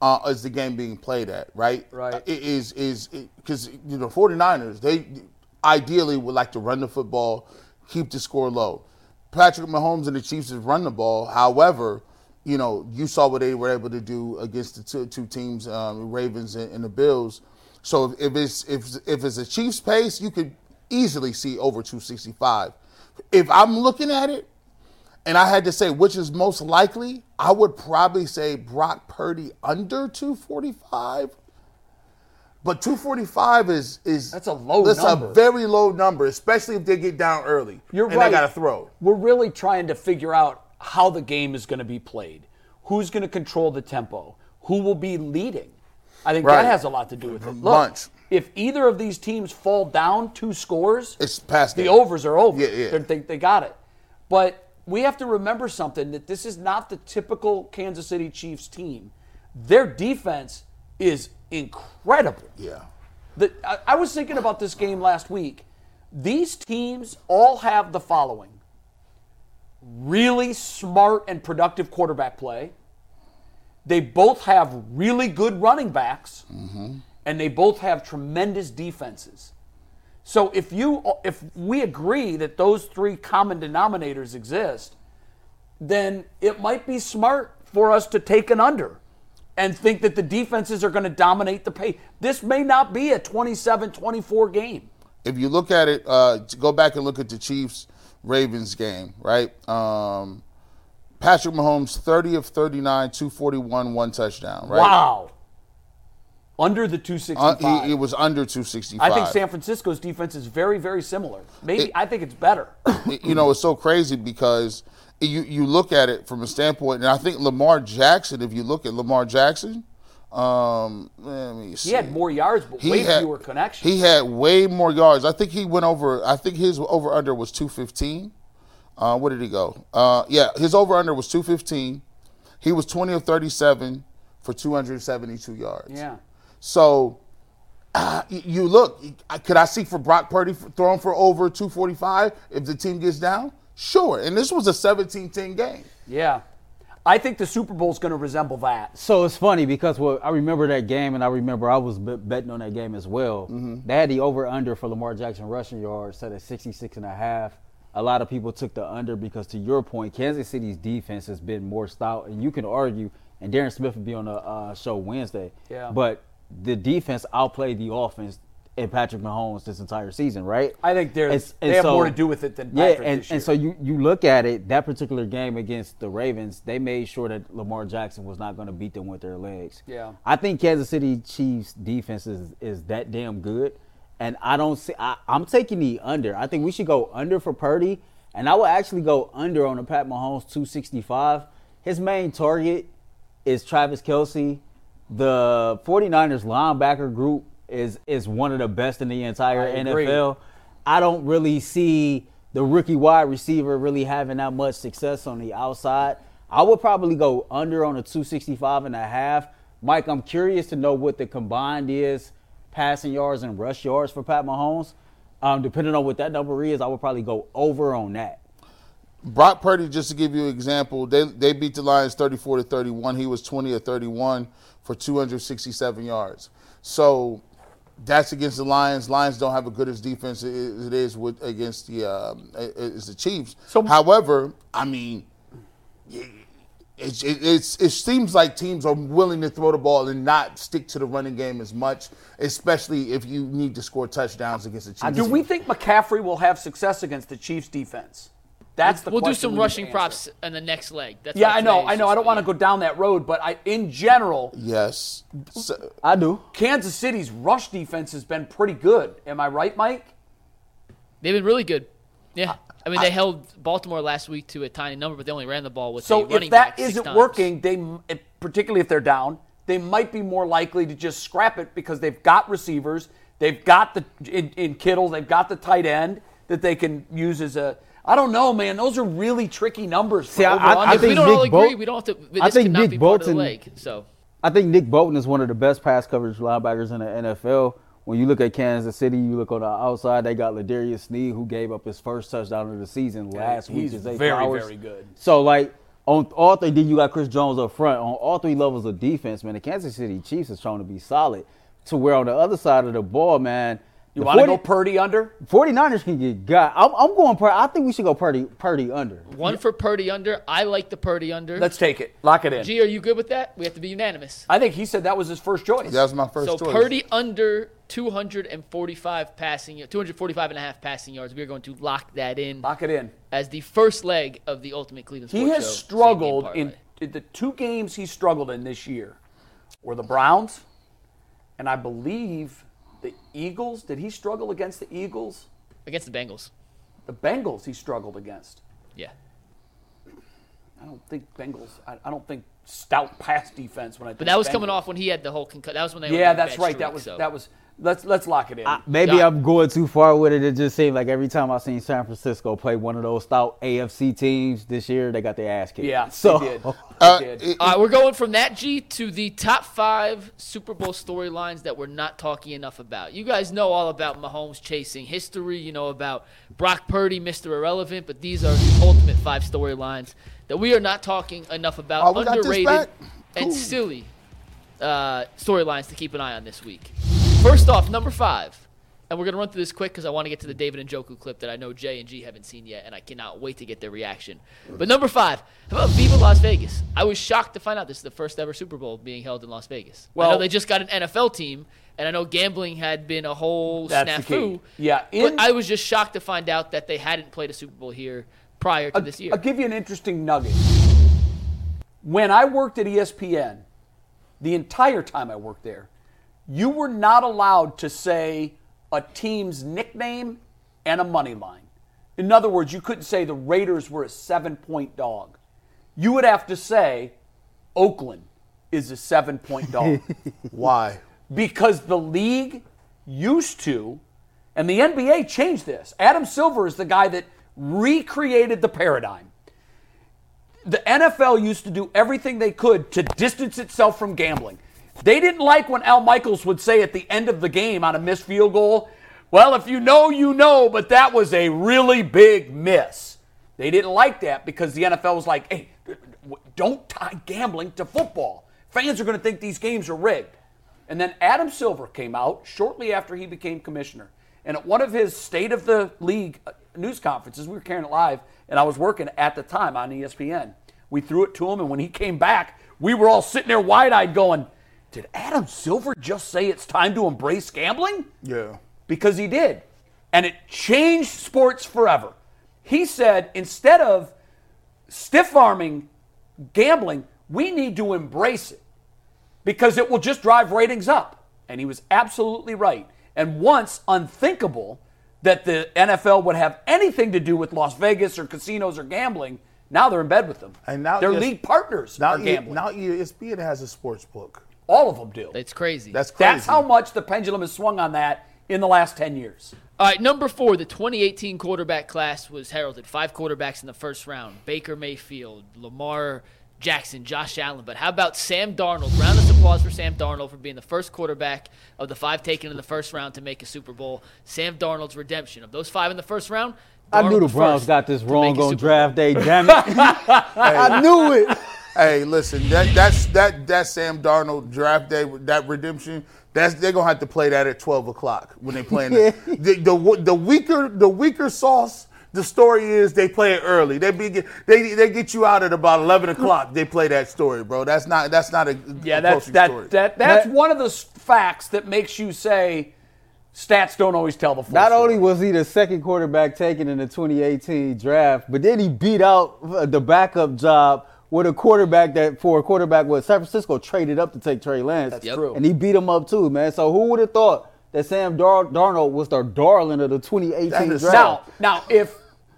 uh, is the game being played at, right? Right. It is is because you know 49ers they ideally would like to run the football, keep the score low. Patrick Mahomes and the Chiefs has run the ball. However, you know, you saw what they were able to do against the two, two teams, um, Ravens and, and the Bills. So if, if it's if if it's a Chiefs pace, you could easily see over 265. If I'm looking at it, and I had to say which is most likely, I would probably say Brock Purdy under 245. But 245 is is That's a low That's number. a very low number, especially if they get down early. You're and right. they got to throw. We're really trying to figure out how the game is going to be played. Who's going to control the tempo? Who will be leading? I think Right. that has a lot to do with it. Look, if either of these teams fall down two scores, It's past the game. overs are over. Yeah, yeah. They, they got it. But we have to remember something that this is not the typical Kansas City Chiefs team. Their defense is incredible. Yeah. The, I, I was thinking about this game last week. These teams all have the following really smart and productive quarterback play. They both have really good running backs, mm-hmm. and they both have tremendous defenses. So if you if we agree that those three common denominators exist, then it might be smart for us to take an under and think that the defenses are going to dominate the pace. This may not be a 27-24 game. if you look at it, uh, go back and look at the Chiefs Ravens game, right? Um, Patrick Mahomes, 30 of 39, 241, one touchdown, right? Wow. Under the Uh, 265. he- it was under 265. I think San Francisco's defense is very, very similar. Maybe It- I think it's better. you know, it's so crazy because you you look at it from a standpoint, and I think Lamar Jackson. If you look at Lamar Jackson, um, let me see. He had more yards, but way had- fewer connections. He had way more yards. I think he went over. I think his over under was two fifteen. Uh, where did he go? Uh, yeah, his over under was two fifteen. He was twenty of thirty seven for two hundred seventy two yards. yeah. So uh, you look. Could I see for Brock Purdy f- throwing for over two forty five if the team gets down? Sure. And this was a 17-10 game. Yeah. I think the Super Bowl is going to resemble that. So it's funny because well, I remember that game, and I remember I was bet- betting on that game as well. Mm-hmm. They had the over under for Lamar Jackson rushing yards set at 66 and a half. A lot of people took the under because, to your point, Kansas City's defense has been more stout, and you can argue. And Darren Smith will be on the uh, show Wednesday. Yeah. But the defense outplayed the offense in Patrick Mahomes this entire season, right? I think they're- And- they and have more to do with it than Patrick Yeah, and, and so you, you look at it, that particular game against the Ravens, they made sure that Lamar Jackson was not going to beat them with their legs. Yeah. I think Kansas City Chiefs defense is, is that damn good. And I don't see I, I'm taking the under. I think we should go under for Purdy. And I will actually go under on the Pat Mahomes 265. His main target is Travis Kelce. The 49ers linebacker group is is one of the best in the entire I agree. NFL. I don't really see the rookie wide receiver really having that much success on the outside. I would probably go under on a 265 and a half. Mike, I'm curious to know what the combined is passing yards and rush yards for Pat Mahomes. Um, depending on what that number is, I would probably go over on that. Brock Purdy, just to give you an example, they they beat the Lions 34 to 31. He was 20 or 31 for 267 yards. So that's against the Lions. Lions don't have a good as defense as it is with against the um, is the Chiefs. So- however, I mean, it, it, it's, it seems like teams are willing to throw the ball and not stick to the running game as much, especially if you need to score touchdowns against the Chiefs. Do we think McCaffrey will have success against the Chiefs defense? That's the we'll do some we rushing props in the next leg. That's Yeah, I know, I know. I don't want to go down that road, but I, in general, Yes. So- I do. Kansas City's rush defense has been pretty good. Am I right, Mike? They've been really good. Yeah. I mean, they held Baltimore last week to a tiny number, but they only ran the ball with So a running if that back isn't times. working, they particularly if they're down, they might be more likely to just scrap it because they've got receivers, they've got the in, in Kittle, they've got the tight end that they can use as a. I don't know, man. Those are really tricky numbers. For See, I- I- I if we think don't all Nick agree, Bol- we don't have to. This I think Nick be part of the Bolton- leg. So I think Nick Bolton is one of the best pass coverage linebackers in the NFL. When you look at Kansas City, you look on the outside, they got L'Jarius Sneed, who gave up his first touchdown of the season last week. he's to Zay very, Flowers. very good. So, like, on all three, then you got Chris Jones up front. On all three levels of defense, man, the Kansas City Chiefs is trying to be solid. To where on the other side of the ball, man, You want to 40 go Purdy under? 49ers can get got. I'm, I'm going Purdy. I think we should go Purdy Purdy under. One for Purdy under. I like the Purdy under. Let's take it. Lock it in. G, are you good with that? We have to be unanimous. I think he said that was his first choice. That was my first so choice. Purdy under 245 passing, uh, 245 and a half passing yards. We are going to lock that in. Lock it in. As the first leg of the Ultimate Cleveland He Sports has Show struggled in, in the two games he struggled in this year were the Browns and I believe the Eagles. Did he struggle against the Eagles? against the Bengals. The Bengals he struggled against. Yeah. I don't think Bengals. I, I don't think stout pass defense when I. But that was coming off when he had the whole concussion. That was when they were Yeah, that's right. streak, that was so. that was. Let's let's lock it in. Maybe Got it. I'm going too far with it. It just seemed like every time I seen San Francisco play one of those stout AFC teams this year, they got their ass kicked. yeah, so they did. They Uh, did. it- All right, we're going from that G to the top five Super Bowl storylines that we're not talking enough about. You guys know all about Mahomes chasing history. You know about Brock Purdy, Mr. Irrelevant, but these are the ultimate five storylines that we are not talking enough about. Oh, we got this Underrated and silly uh, storylines to keep an eye on this week. First off, number five. And we're going to run through this quick because I want to get to the David Njoku clip that I know Jay and G haven't seen yet, and I cannot wait to get their reaction. But number five, how about Viva Las Vegas? I was shocked to find out this is the first ever Super Bowl being held in Las Vegas. I Well- know they just got an NFL team, and I know gambling had been a whole That's the snafu. key. Yeah, in- but I was just shocked to find out that they hadn't played a Super Bowl here prior to this year. I'll give you an interesting nugget. When I worked at ESPN, the entire time I worked there, you were not allowed to say a team's nickname and a money line. In other words, you couldn't say the Raiders were a seven point dog. You would have to say Oakland is a seven point dog. Why? because the league used to, and the NBA changed this. Adam Silver is the guy that recreated the paradigm. The NFL used to do everything they could to distance itself from gambling. They didn't like when Al Michaels would say at the end of the game on a missed field goal, well, if you know, you know, but that was a really big miss. They didn't like that because the NFL was like, hey, don't tie gambling to football. Fans are going to think these games are rigged. And then Adam Silver came out shortly after he became commissioner. And at one of his State of the League uh, news conferences, we were carrying it live, and I was working at the time on ESPN. We threw it to him, and when he came back, we were all sitting there wide eyed going, Did Adam Silver just say it's time to embrace gambling? Yeah. because he did. And it changed sports forever. He said instead of stiff arming gambling, we need to embrace it because it will just drive ratings up. And he was absolutely right. And once unthinkable that the NFL would have anything to do with Las Vegas or casinos or gambling, now they're in bed with them. And now their ES league partners Now, are E- gambling. now ESPN has a sports book. All of them do. it's crazy. That's crazy. That's how much the pendulum has swung on that in the last 10 years. All right, number four, the 2018 quarterback class was heralded. Five quarterbacks in the first round Baker Mayfield, Lamar Jackson, Josh Allen. But how about Sam Darnold? Round of applause for Sam Darnold for being the first quarterback of the five taken in the first round to make a Super Bowl. Sam Darnold's redemption. Of those five in the first round, I knew the Browns got this to wrong on Super draft day. Damn it! I knew it. Hey, listen, that that's that that Sam Darnold draft day, that redemption. That's they're gonna have to play that at twelve o'clock when they play the, the the the weaker the weaker sauce. The story is they play it early. They be they they get you out at about eleven o'clock. They play that story, bro. That's not that's not a Yeah, that's that, story. that that's That- one of the facts that makes you say stats don't always tell the full Not story. only was he the second quarterback taken in the 2018 draft, but then he beat out uh, the backup job with a quarterback that for a quarterback what San Francisco traded up to take Trey Lance. That's Yep. true. And he beat him up too, man. So who would have thought that Sam Dar- Darnold was the darling of the 2018 draft? now, now if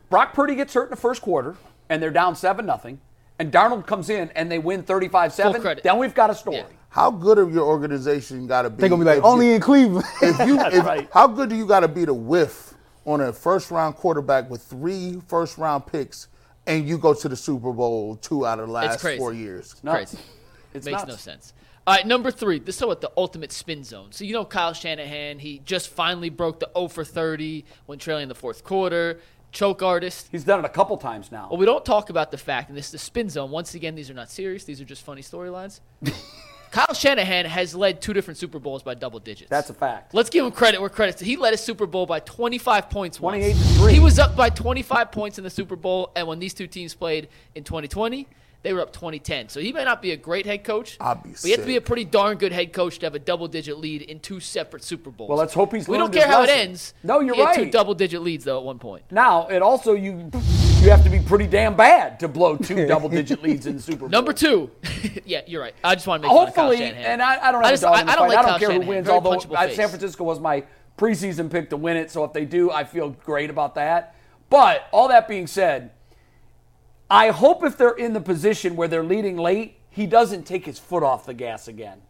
Brock Purdy gets hurt in the first quarter and they're down seven nothing, and Darnold comes in and they win 35-7, then we've got a story. Yeah. How good of your organization got to be? They're gonna be like only you- in Cleveland. if you if, right. how good do you got to be to whiff on a first round quarterback with three first round picks and you go to the Super Bowl two out of the last four years? Nuts. Crazy. It's Makes nuts. no sense. All right, number three. This is what the ultimate spin zone. So you know Kyle Shanahan. He just finally broke the 0 for 30 when trailing in the fourth quarter. Choke artist. He's done it a couple times now. Well, we don't talk about the fact, and this is the spin zone. Once again, these are not serious. These are just funny storylines. Kyle Shanahan has led two different Super Bowls by double digits. That's a fact. Let's give him credit where credit's due. He led a Super Bowl by 25 points. once. 28 to 3. He was up by 25 points in the Super Bowl, and when these two teams played in 2020, they were up 2010. So he may not be a great head coach, I'd but he has to be a pretty darn good head coach to have a double-digit lead in two separate Super Bowls. Well, let's hope he's We don't care how it ends. No, you're he had two double-digit leads though at one point. Now, it also you you have to be pretty damn bad to blow two double-digit leads in the Super Bowl. Number two, yeah, you're right. I just want to make fun of Kyle Hopefully, Shanahan. and I, I don't have I just- a dog I- in the I don't fight. like I don't care Shanahan. who wins. Very Although I. San Francisco was my preseason pick to win it, so if they do, I feel great about that. But all that being said, I hope if they're in the position where they're leading late, he doesn't take his foot off the gas again.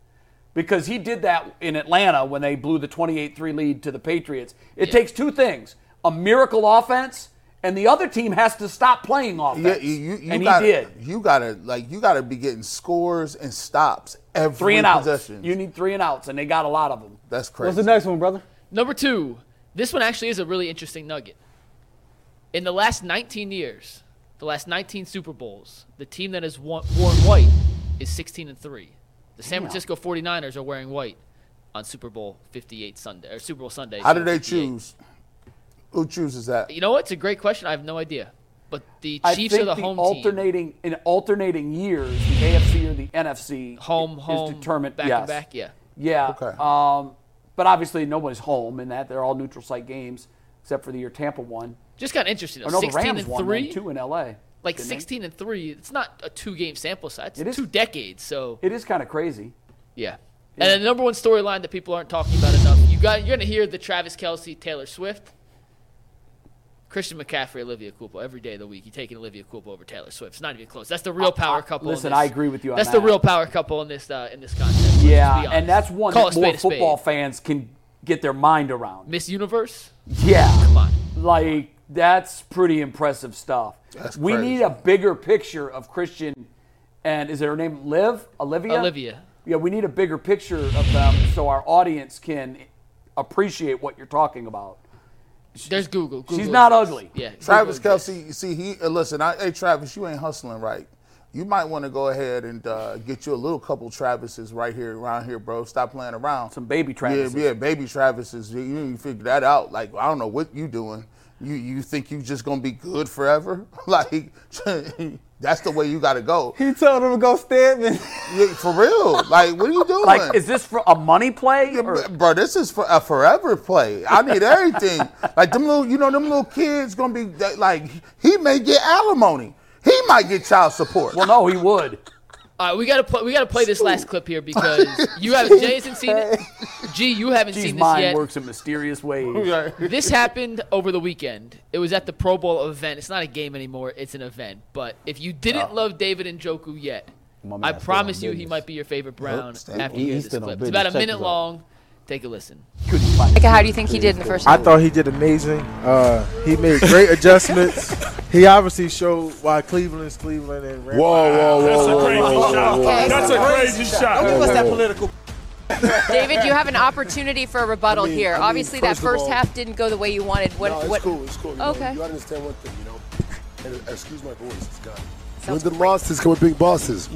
Because he did that in Atlanta when they blew the 28 3 lead to the Patriots. It Yeah. takes two things a miracle offense, and the other team has to stop playing offense. Yeah, you, you, you and gotta, he did. You gotta like you gotta be getting scores and stops every Three and outs. possession. You need three and outs, and they got a lot of them. That's crazy. What's the next one, brother? Number two, this one actually is a really interesting nugget. In the last 19 years, the last 19 Super Bowls, the team that has won, worn white is 16 and 3. The San Damn. Francisco 49ers are wearing white on Super Bowl 58 Sunday or Super Bowl Sunday. How do they 58. choose? Who chooses that? You know what? It's a great question. I have no idea. But the Chiefs think are the, the home team. alternating in alternating years, the AFC or the NFC Home, is home, determined. back yes. and back. Yeah. Yeah. Okay. Um, but obviously nobody's home in that they're all neutral site games except for the year Tampa won. Just got of interesting. Though. Or no, the 16 Rams and won 3. then, two in LA. like didn't they? 16 and 3. It's not a two game sample size. It's It is- two decades. So It is kind of crazy. Yeah. And the number one storyline that people aren't talking about enough. You got you're gonna hear the Travis Kelce, Taylor Swift, Christian McCaffrey, Olivia Culpo every day of the week. You're taking Olivia Culpo over Taylor Swift. It's not even close. That's the real power couple. in listen, this. I agree with you on That's the real power couple in this uh, in this contest. Let's Yeah, and that's one Call that more spade a spade. football fans can get their mind around. Miss Universe. Yeah. Come on. Like that's pretty impressive stuff. That's we crazy. need a bigger picture of Christian and is it her name Liv? Olivia? Olivia. Yeah, we need a bigger picture of them so our audience can appreciate what you're talking about. There's Google. She's not ugly. Yeah. Travis Google. Kelce, you see, he uh, listen. I, hey, Travis, you ain't hustling right. You might want to go ahead and uh, get you a little couple Travises right here, around here, bro. Stop playing around. Some baby Travises. Yeah, yeah, baby Travises. You, you need to figure that out. Like, I don't know what you doing. You you think you just gonna be good forever? like, that's the way you got to go. He told him to go Stedman. Yeah, for real. Like, what are you doing? Like, is this for a money play? Yeah, or- bro, this is for a forever play. I need everything. like them little, you know, them little kids gonna be like he may get alimony. He might get child support. well, no, he would. All right, we gotta play. We gotta play this last clip here because you haven't. Jay hasn't seen it. G, you haven't G's seen this mind yet. works in mysterious ways. this happened over the weekend. It was at the Pro Bowl event. It's not a game anymore. It's an event. But if you didn't oh. love David Njoku yet, My man I still promise on you he business. might be your favorite Brown stand- after he- you hear this still on clip. It's about a Check minute this out. long. Take a listen. Like, how do you think he did in the first I thought he did amazing. Uh, he made great adjustments. He obviously showed why Cleveland's Cleveland and Whoa, whoa, whoa, That's a whoa, crazy whoa, shot. whoa, whoa. That's a crazy shot. Whoa, What's that political? David, you have an opportunity for a rebuttal I mean- here. I mean, Obviously, that first of first all- half didn't go the way you wanted. What? no, it's what? cool. It's cool. You know, Okay. you understand one thing, you know. And uh, excuse my voice, it's gone. When the great. monsters come with big bosses.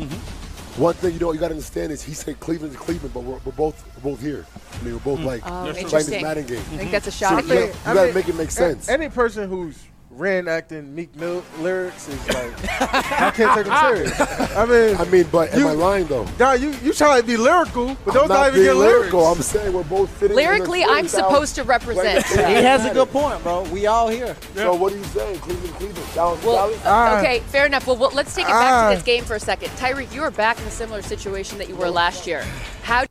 One thing you know you got to understand is he said Cleveland to Cleveland, but we're, we're both we're both here. I mean, we're both mm. like Oh, playing this interesting. Madden game. I think that's a So shot. you, gotta- you gotta make it make sense. Any person who's reenacting Meek Mill lyrics is like, I can't take him serious. I mean, I mean, but am You- I lying though? nah, you you try to be lyrical, but I'm those not, even being get lyrical. lyrics. I'm saying we're both fitting. in Lyrically, I'm supposed to represent. Right. He has a good point, bro. We all here. So what are you saying, Cleveland, Cleveland? Down, Well, down- Ah. okay, fair enough. Well, well, let's take it back Ah. to this game for a second. Tyreek, you were back in a similar situation that you were last year. How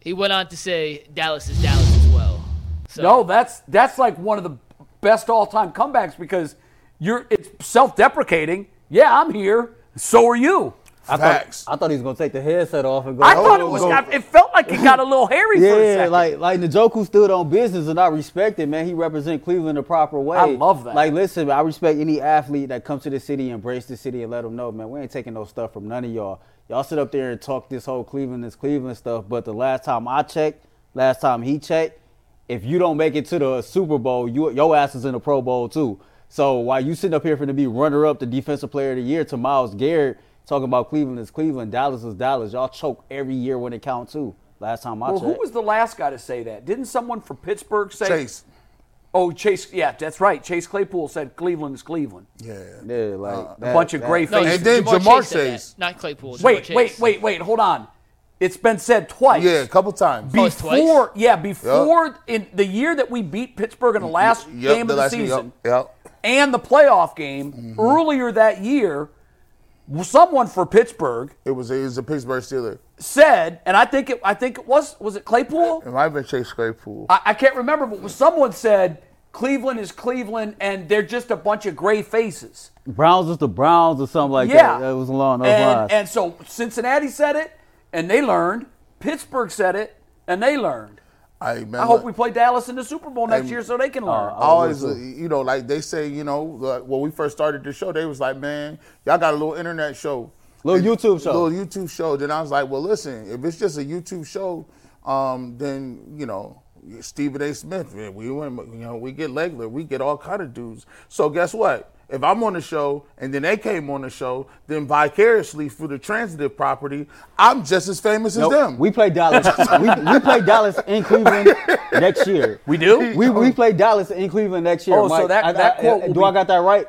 He went on to say Dallas is Dallas as well. So No, that's that's like one of the best all-time comebacks because you're it's self-deprecating. Yeah, I'm here. So are you. I Facts. thought, I thought he was gonna take the headset off and go. I thought it "Oh, was. go." It felt like it got a little hairy for a Yeah, second. like like Njoku stood on business, and I respect it, man. He represent Cleveland the proper way. I love that. Like, listen, I respect any athlete that comes to the city, embrace the city, and let them know, man, we ain't taking no stuff from none of y'all. Y'all sit up there and talk this whole Cleveland is Cleveland stuff, but the last time I checked, last time he checked, if you don't make it to the Super Bowl, you your ass is in the Pro Bowl too. So while you sitting up here for to be runner up, the defensive player of the year to Myles Garrett, talking about Cleveland is Cleveland, Dallas is Dallas. Y'all choke every year when it counts too. Last time I Well, checked. who was the last guy to say that? Didn't someone from Pittsburgh say Chase. Oh, Chase. Yeah, that's right. Chase Claypool said Cleveland is Cleveland. Yeah. Yeah, like a bunch of gray No, faces. And then Ja'Marr, Ja'Marr Chase, said Chase. that, not Claypool. Ja'Marr Wait, Chase. wait, wait, wait. Hold on. It's been said twice. Yeah, a couple times. Oh, it's twice? Before, yeah, before in the year that we beat Pittsburgh in the last Yep, game of the last season Yep. yep. and the playoff game mm-hmm. earlier that year, someone for Pittsburgh It was it was a Pittsburgh Steeler. said, and I think it, I think it was, was it Claypool? It might have been Chase Claypool. I, I can't remember, but someone said Cleveland is Cleveland, and they're just a bunch of gray faces. Browns is the Browns or something like yeah, that. That was along those and, lines. and so Cincinnati said it, and they learned. Pittsburgh said it, and they learned. I, man, I hope look, we play Dallas in the Super Bowl next Hey, year so they can learn. I always, uh, you know, like they say, you know, uh, when we first started the show, they was like, man, y'all got a little internet show. Little YouTube show. Little YouTube show. Then I was like, well, listen, if it's just a YouTube show, um, then, you know, Stephen A. Smith, man, we win, you know, we get Legler, we get all kind of dudes. So guess what? If I'm on the show and then they came on the show, then vicariously through the transitive property, I'm just as famous as them. We play Dallas. we, we play Dallas in Cleveland next year. We do? We we play Dallas in Cleveland next year. Oh, so that- I- that I- quote I- do be- I got that right?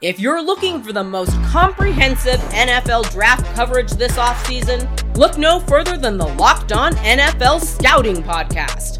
If you're looking for the most comprehensive NFL draft coverage this offseason, look no further than the Locked On NFL Scouting Podcast.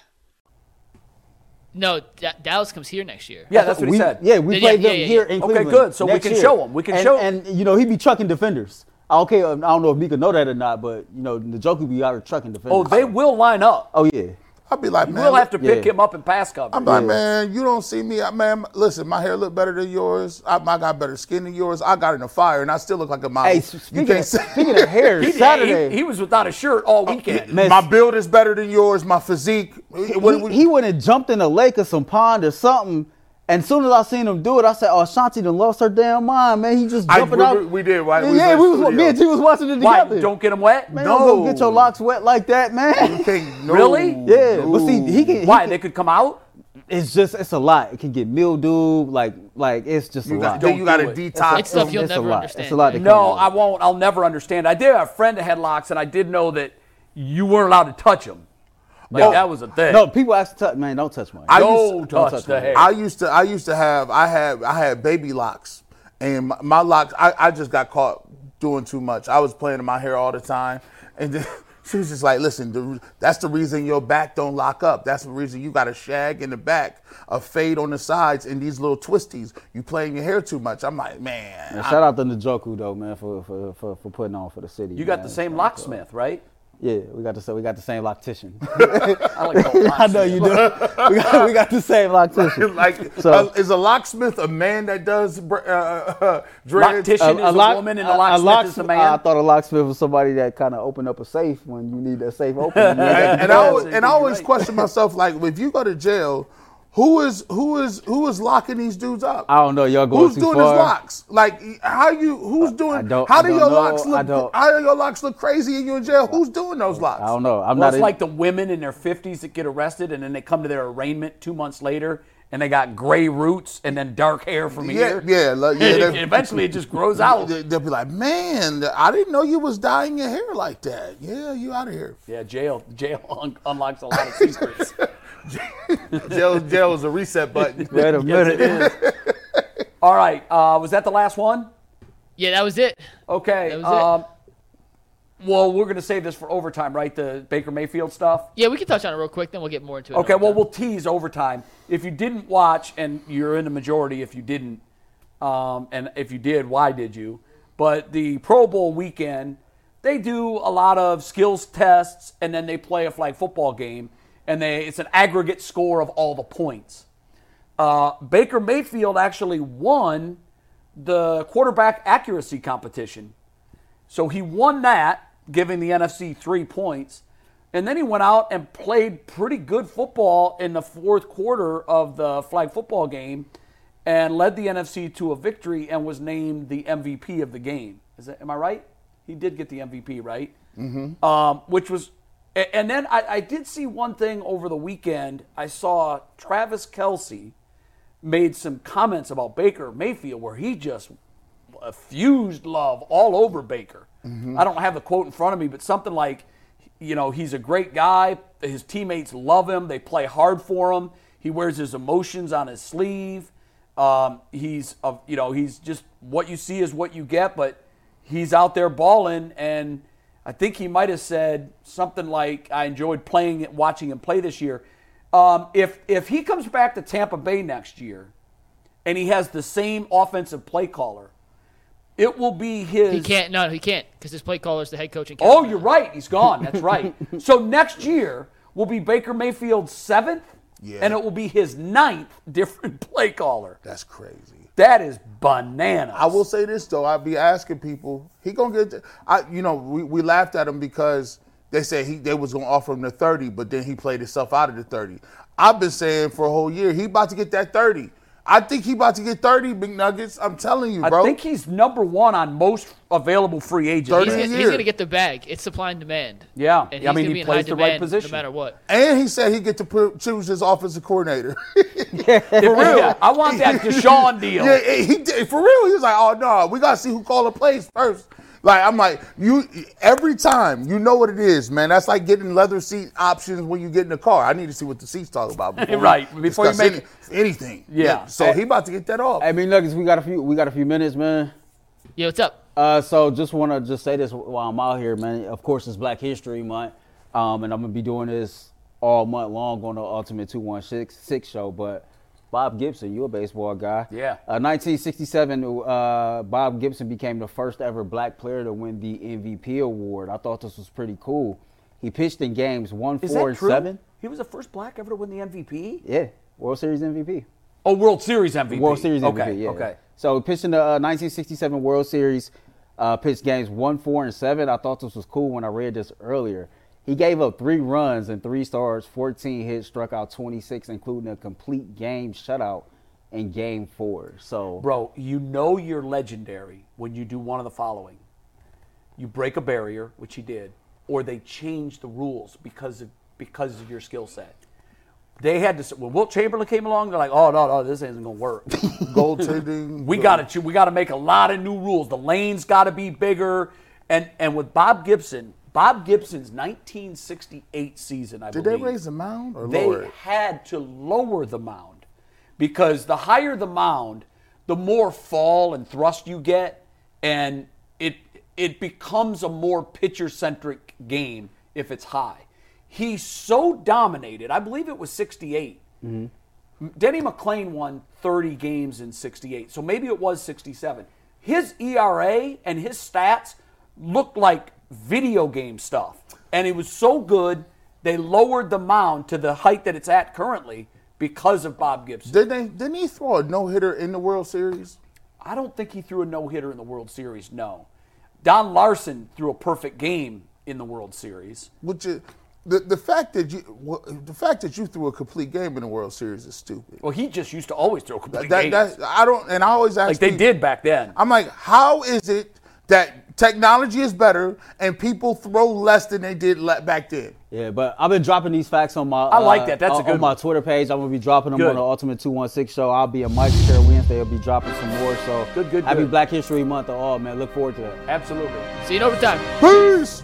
No, Da- Dallas comes here next year. yeah, that's what he we, said. Yeah, we Yeah, play yeah, them yeah, here yeah. in Okay, good. So we can year. them. We can and, show 'em. And you know he'd be trucking defenders. Okay, um, I don't know if Mika know that or not, but you know the joke would be out of trucking defenders. Oh, they will line up. Oh yeah. I'll be like, man You man, will have to pick Yeah. him up and pass cover. I'm like, Yeah. man, you don't see me. I- Man, listen, my hair look better than yours. I, I got better skin than yours. I got in the fire, and I still look like a model. Hey, you speaking, can't of, say speaking of hair, He- Saturday He, he was without a shirt all uh, weekend. Man, my build is better than yours. My physique. What- he, what- he went and jumped in a lake or some pond or something. And soon as I seen him do it, I said, "Oh, Shanti done lost her damn mind, man. He just I- jumping we- out." we- we did, right? Yeah, We was yeah, in we was, studio. me and T was watching it Why? together. Don't get him wet? man, No. don't get your locks wet like that, man. you no, Really? yeah, but see, he can. he Why? can- They could come out? it's just it's a lot. It can get mildew, like like it's just a You lot. got, then you got to do it. detox. It's stuff you'll It's a never lot. understand. It's a lot to No, come I won't. I'll never understand. I did have a friend that had locks, and I did know that you weren't allowed to touch them. Like, No. that was a thing. No, people ask to touch. Man, don't touch mine. I Don't used touch, touch the my hair. I used to I used to have I had I had baby locks and my, my locks I, I just got caught doing too much. I was playing in my hair all the time and then she was just like, listen, the, that's the reason your back don't lock up. That's the reason you got a shag in the back, a fade on the sides, and these little twisties. You playing your hair too much. I'm like, man. Man, shout out to Njoku though, man, for for, for, for putting on for the city. you got the same locksmith, right? Yeah, we got the same we got the same loctician. I like I know you do. We got, we got the same loctician. like, So- uh, is a locksmith a man that does br- uh, uh, dreads? Loctician is a lock- woman and a a- locksmith is a man? I thought a locksmith was somebody that kind of opened up a safe when you need that safe open. and, and I always, and I always right. question myself, like, if you go to jail, who is who is who is locking these dudes up? I don't know. Y'all going Who's too doing far. his locks? Like, how you? Who's doing? don't- how I do don't your know. locks I look? don't- How do your locks look crazy in you in jail? Who's doing those locks? I don't know. I'm Well, not it's in- like the women in their 50s that get arrested and then they come to their arraignment two months later and they got gray roots and then dark hair from Yeah, here. yeah, like, yeah, And eventually it just grows out. They- They'll be like, man, I didn't know you was dyeing your hair like that. Yeah, you out of here. Yeah, jail jail un- unlocks a lot of secrets. Jail, jail is a reset button. Wait a minute. it is. All right, uh, was that the last one? Yeah, that was it. Okay. That was it. um, Well, we're going to save this for overtime, right? The Baker Mayfield stuff. Yeah, we can touch on it real quick, then we'll get more into it. Okay, well, we'll tease overtime. If you didn't watch, and you're in the majority if you didn't, um, and if you did, why did you? But the Pro Bowl weekend, they do a lot of skills tests, and then they play a flag football game, and they it's an aggregate score of all the points. Uh, Baker Mayfield actually won the quarterback accuracy competition. So he won that, giving the NFC three points. And then he went out and played pretty good football in the fourth quarter of the flag football game and led the NFC to a victory and was named the MVP of the game. Is that, am I right? He did get the MVP, right? Mm-hmm. um, which was, and then I, I did see one thing over the weekend. I saw Travis Kelce made some comments about Baker Mayfield where he just effused love all over Baker. Mhm. I don't have the quote in front of me, but something like, you know, he's a great guy. His teammates love him. They play hard for him. He wears his emotions on his sleeve. Um, he's, a, you know, he's just what you see is what you get. But he's out there balling, and I think he might have said something like, "I enjoyed playing, and watching him play this year." Um, if if he comes back to Tampa Bay next year, and he has the same offensive play caller, it will be his. He can't. No, he can't because his play caller is the head coach. In Oh, you're right. He's gone. That's right. so next year will be Baker Mayfield's seventh, Yeah. and it will be his ninth different play caller. That's crazy. That is bananas. I will say this though, I'd be asking people, he gonna get. I, you know, we, we laughed at him because they said he they was gonna offer him the thirty, but then he played himself out of the thirty. I've been saying for a whole year he about to get that thirty. I think he about to get thirty big nuggets. I'm telling you, bro. I think he's number one on most available free agents. He's, gonna- he's gonna get the bag. It's supply and demand. Yeah. and I mean, he be in plays high the right position. no matter what. and he said he get to put, choose his offensive coordinator. For real. I want that Deshaun deal. Yeah, he did for real. He was like, "Oh no, we gotta see who call the plays first. Like I'm like, you every time you know what it is, man. That's like getting leather seat options when you get in the car. I need to see what the seats talk about before Right, before you make any- anything. Yeah. So he about to get that off. I mean, Nuggets, we got a few. We got a few minutes, man. Yeah, what's up? Uh, so just want to just say this while I'm out here, man. Of course, it's Black History Month, um, and I'm gonna be doing this all month long on the Ultimate Two One Six Six show. But Bob Gibson, you're a baseball guy? Yeah. Uh, 1967, uh, Bob Gibson became the first ever black player to win the MVP award. I thought this was pretty cool. He pitched in games one, Is four, and true? seven. He was the first black ever to win the MVP. Yeah, World Series MVP. Oh, World Series MVP. World Series MVP. Okay, yeah. okay. So he pitched in the uh, 1967 World Series, uh, pitched games one, four, and seven. I thought this was cool when I read this earlier. He gave up three runs and three stars, 14 hits, struck out 26, including a complete game shutout in Game Four. So, Bro, you know you're legendary when you do one of the following. You break a barrier, which he did, or they change the rules because of because of your skill set. They had to when Wilt Chamberlain came along, they're like, "Oh no, no, this isn't gonna work." Goaltending. we got to we got to make a lot of new rules. The lanes got to be bigger, and and with Bob Gibson, Bob Gibson's 1968 season, I believe. Did they raise the mound or they lower it? had to lower the mound because the higher the mound, the more fall and thrust you get, and it it becomes a more pitcher centric game if it's high. He so dominated. I believe it was 68. Mm-hmm. Denny McLain won 30 games in 68, so maybe it was 67. His ERA and his stats looked like video game stuff. And it was so good, they lowered the mound to the height that it's at currently because of Bob Gibson. Didn't they? Didn't he throw a no hitter in the World Series? I don't think he threw a no hitter in the World Series, no. Don Larsen threw a perfect game in the World Series. Which is, the the fact that you well, the fact that you threw a complete game in the World Series is stupid. Well, he just used to always throw complete That, games. that, I don't, and I always ask like they people- did back then. I'm like, how is it that technology is better and people throw less than they did back then? yeah, but I've been dropping these facts on my. I like uh, that. That's a good on my. Twitter page. I'm gonna be dropping them Good. on the Ultimate Two One Six show. I'll be a Mike's Chair Wednesday. I'll be dropping some more. So Good, good, Happy good. Black History Month to all, man. Look forward to that. Absolutely. See you in overtime. Peace.